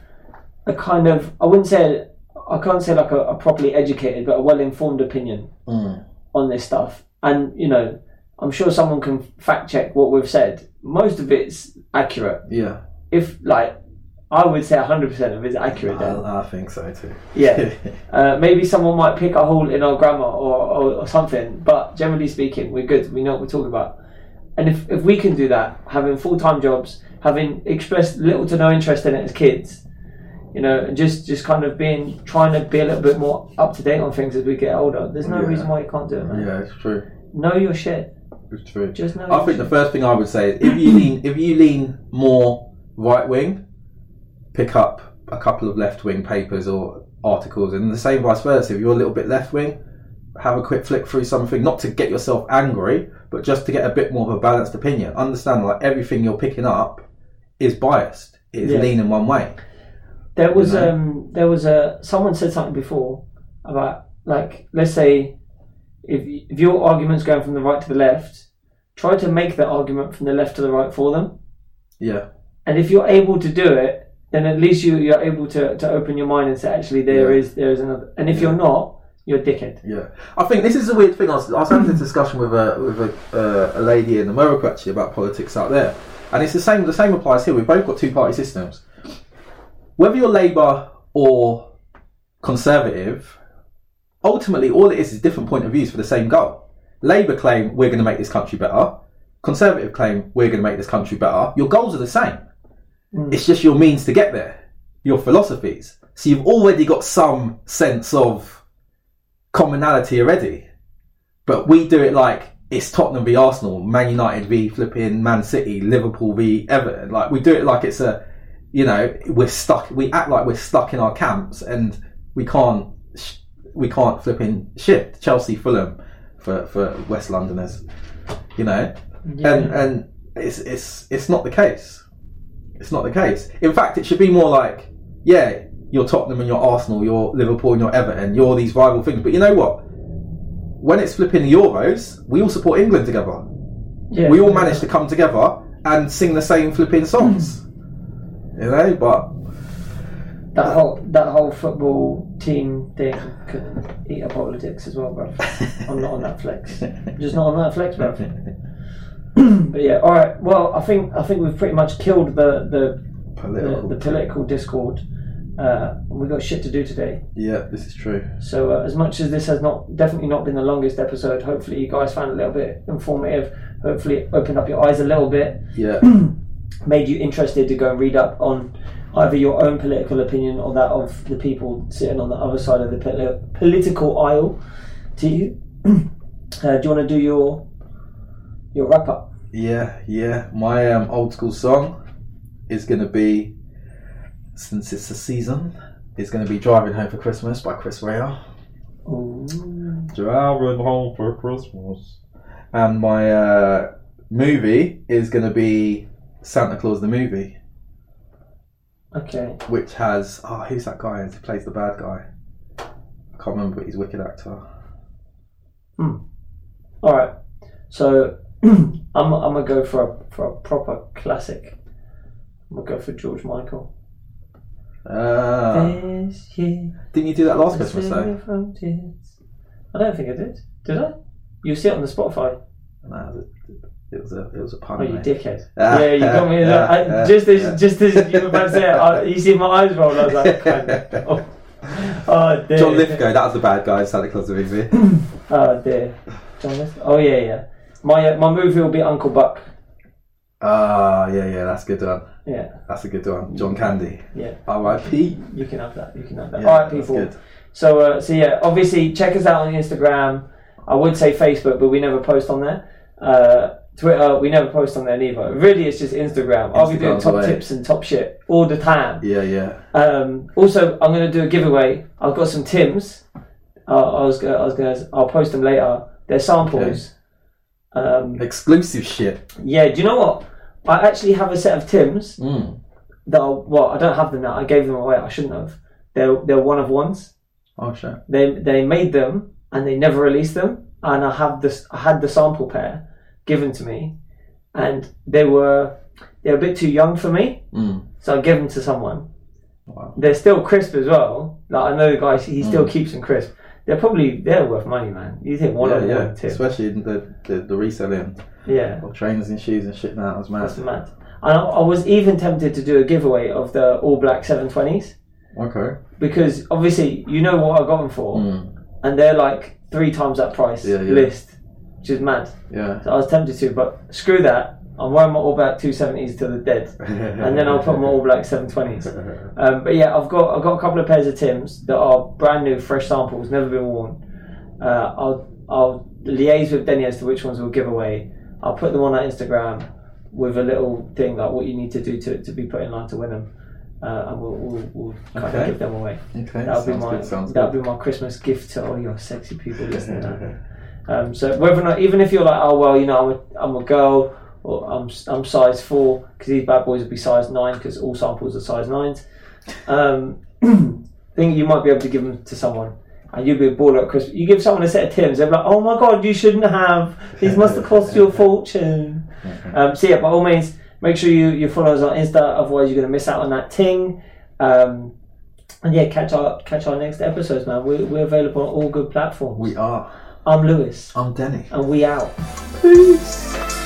S1: a kind of I wouldn't say I can't say like a, a properly educated but a well informed opinion
S2: Mm.
S1: on this stuff, and you know I'm sure someone can fact check what we've said. Most of it's accurate.
S2: yeah.
S1: If like I would say 100% of it's accurate. Then.
S2: I, I think so too.
S1: Yeah. Uh, maybe someone might pick a hole in our grammar or, or, or something, but generally speaking, we're good. We know what we're talking about. And if, if we can do that, having full time jobs, having expressed little to no interest in it as kids, you know, and just, just kind of being trying to be a little bit more up to date on things as we get older, there's no
S2: Yeah.
S1: reason why you can't do it, man.
S2: yeah, it's true.
S1: Know your shit.
S2: It's true.
S1: Just know.
S2: I think the first thing I would say is if you lean if you lean more right wing, pick up a couple of left wing papers or articles, and the same vice versa. If you're a little bit left wing, have a quick flick through something, not to get yourself angry, but just to get a bit more of a balanced opinion. Understand like everything you're picking up is biased. It is
S1: Yeah.
S2: leaning one way.
S1: There was um there was a someone said something before about like let's say if if your argument's going from the right to the left, try to make the argument from the left to the right for them.
S2: Yeah.
S1: And if you're able to do it, then at least you you're able to, to open your mind and say actually there
S2: Yeah.
S1: is there is another. And if you're not, you're a dickhead.
S2: Yeah, I think this is a weird thing. I was, I was having a discussion with a with a, uh, a lady in America actually about politics out there, and it's the same. The same applies here. We've both got two party systems. Whether you're Labour or Conservative, ultimately all it is is different point of views for the same goal. Labour claim we're going to make this country better. Conservative claim we're going to make this country better. Your goals are the same. Mm. It's just your means to get there, your philosophies. So you've already got some sense of commonality already. But we do it like it's Tottenham v Arsenal, Man United v flipping Man City, Liverpool v Everton. Like we do it like it's a, you know, we're stuck. We act like we're stuck in our camps and we can't, sh- we can't flipping shift. Chelsea, Fulham, for for West Londoners, you know, and and it's it's it's not the case. It's not the case. In fact, it should be more like, yeah, you're Tottenham and you're Arsenal, you're Liverpool and you're Everton, you're these rival things. But you know what? When it's flipping the Euros, we all support England together.
S1: Yeah.
S2: We all manage to come together and sing the same flipping songs. You know, but
S1: that whole that whole football team thing could eat up politics as well, bro. I'm not on that flex. I'm just not on that flex, but yeah, all right. Well, I think I think we've pretty much killed the the the,
S2: Political.
S1: the political discord. Uh, we got shit to do today.
S2: Yeah, this is true.
S1: So uh, as much as this has not definitely not been the longest episode, hopefully you guys found it a little bit informative. Hopefully it opened up your eyes a little bit,
S2: Yeah.
S1: made you interested to go and read up on either your own political opinion or that of the people sitting on the other side of the poli- political aisle. To you, uh, do you want to do your your wrap up?
S2: Yeah, yeah. My um, old school song is going to be, since it's the season, is going to be Driving Home for Christmas by Chris Rea.
S1: Ooh.
S2: Driving Home for Christmas. And my uh, movie is going to be Santa Claus the movie,
S1: Okay.
S2: which has, oh, who's that guy who plays the bad guy? I can't remember, but he's a wicked actor. Hmm.
S1: All right. So I'm I'm gonna go for a for a proper classic. I'm gonna go for George Michael.
S2: Uh,
S1: This year,
S2: didn't you do that last
S1: is
S2: Christmas though?
S1: free from tears. I don't think I did. Did I? You see it on the Spotify.
S2: No, it was a, it was a pun.
S1: Oh, you
S2: mate.
S1: dickhead!
S2: Ah,
S1: yeah, you got me. I,
S2: ah,
S1: just as just as you were about to say it, I, you see my eyes roll. I was like, oh, oh dear.
S2: John Lithgow, that was the bad guy in Santa Claus the movie.
S1: Oh dear. John Lithgow. Oh yeah, yeah. My uh, my movie will be Uncle Buck.
S2: Ah, yeah, yeah, that's a good one.
S1: Yeah,
S2: That's a good one. John Candy.
S1: yeah.
S2: R.I.P.
S1: You can have that. You can have that.
S2: Yeah,
S1: All right,
S2: that's
S1: people.
S2: good.
S1: So, uh, so yeah, obviously check us out on Instagram. I would say Facebook, but we never post on there. Twitter, we never post on there neither. Really, it's just Instagram. I'll be doing top
S2: the way.
S1: tips and top shit all the time.
S2: Yeah, yeah.
S1: Um, also, I'm going to do a giveaway. I've got some Tims. Uh, I was gonna, I was going to, I'll post them later. They're samples. Um,
S2: Exclusive shit.
S1: yeah, do you know what? I actually have a set of Tims
S2: Mm.
S1: that are, well, I don't have them now. I gave them away. I shouldn't have. They're, they're one of ones.
S2: Oh, shit.
S1: they they made them and they never released them and i have this i had the sample pair given to me and they were they're a bit too young for me
S2: Mm.
S1: so i gave them to someone
S2: Wow.
S1: they're still crisp as well like i know the guy he still keeps them crisp they're probably they're worth money man you think one
S2: yeah,
S1: of them
S2: yeah. Especially in the, the, the reselling
S1: yeah
S2: of trainers and shoes and shit now. It was mad.
S1: that's mad and I, I was even tempted to do a giveaway of the all black 720s
S2: Okay.
S1: because obviously you know what i got them for
S2: Mm.
S1: and they're like three times that price
S2: Yeah, yeah.
S1: list which is mad
S2: Yeah.
S1: So I was tempted to, but screw that. I'm wearing my all black 270s till the dead, and then I'll put my all black 720s. Um, but yeah, I've got I've got a couple of pairs of Tims that are brand new, fresh samples, never been worn. Uh, I'll I'll liaise with Denny as to which ones we'll give away. I'll put them on our Instagram with a little thing like what you need to do to, to be put in line to win them, uh, and we'll, we'll, we'll kind of give them away.
S2: Okay.
S1: That'll be my
S2: good. Sounds
S1: that'll
S2: good.
S1: be my Christmas gift to all your sexy people listening. Um, so whether or not, even if you're like, oh well, you know, I'm a, I'm a girl or I'm I'm size four because these bad boys will be size nine because all samples are size nines. Um, I think you might be able to give them to someone. And you'd be a baller at Christmas. You give someone a set of Tims, they're like, "Oh my god, you shouldn't have. These must have cost you a fortune." Um, so yeah, by all means, make sure you, you follow us on Insta. Otherwise, you're going to miss out on that ting. Um, and yeah, catch our catch our next episodes, man. We're, we're available on all good platforms.
S2: We are.
S1: I'm Lewis,
S2: I'm Denny.
S1: and we out.
S2: Peace.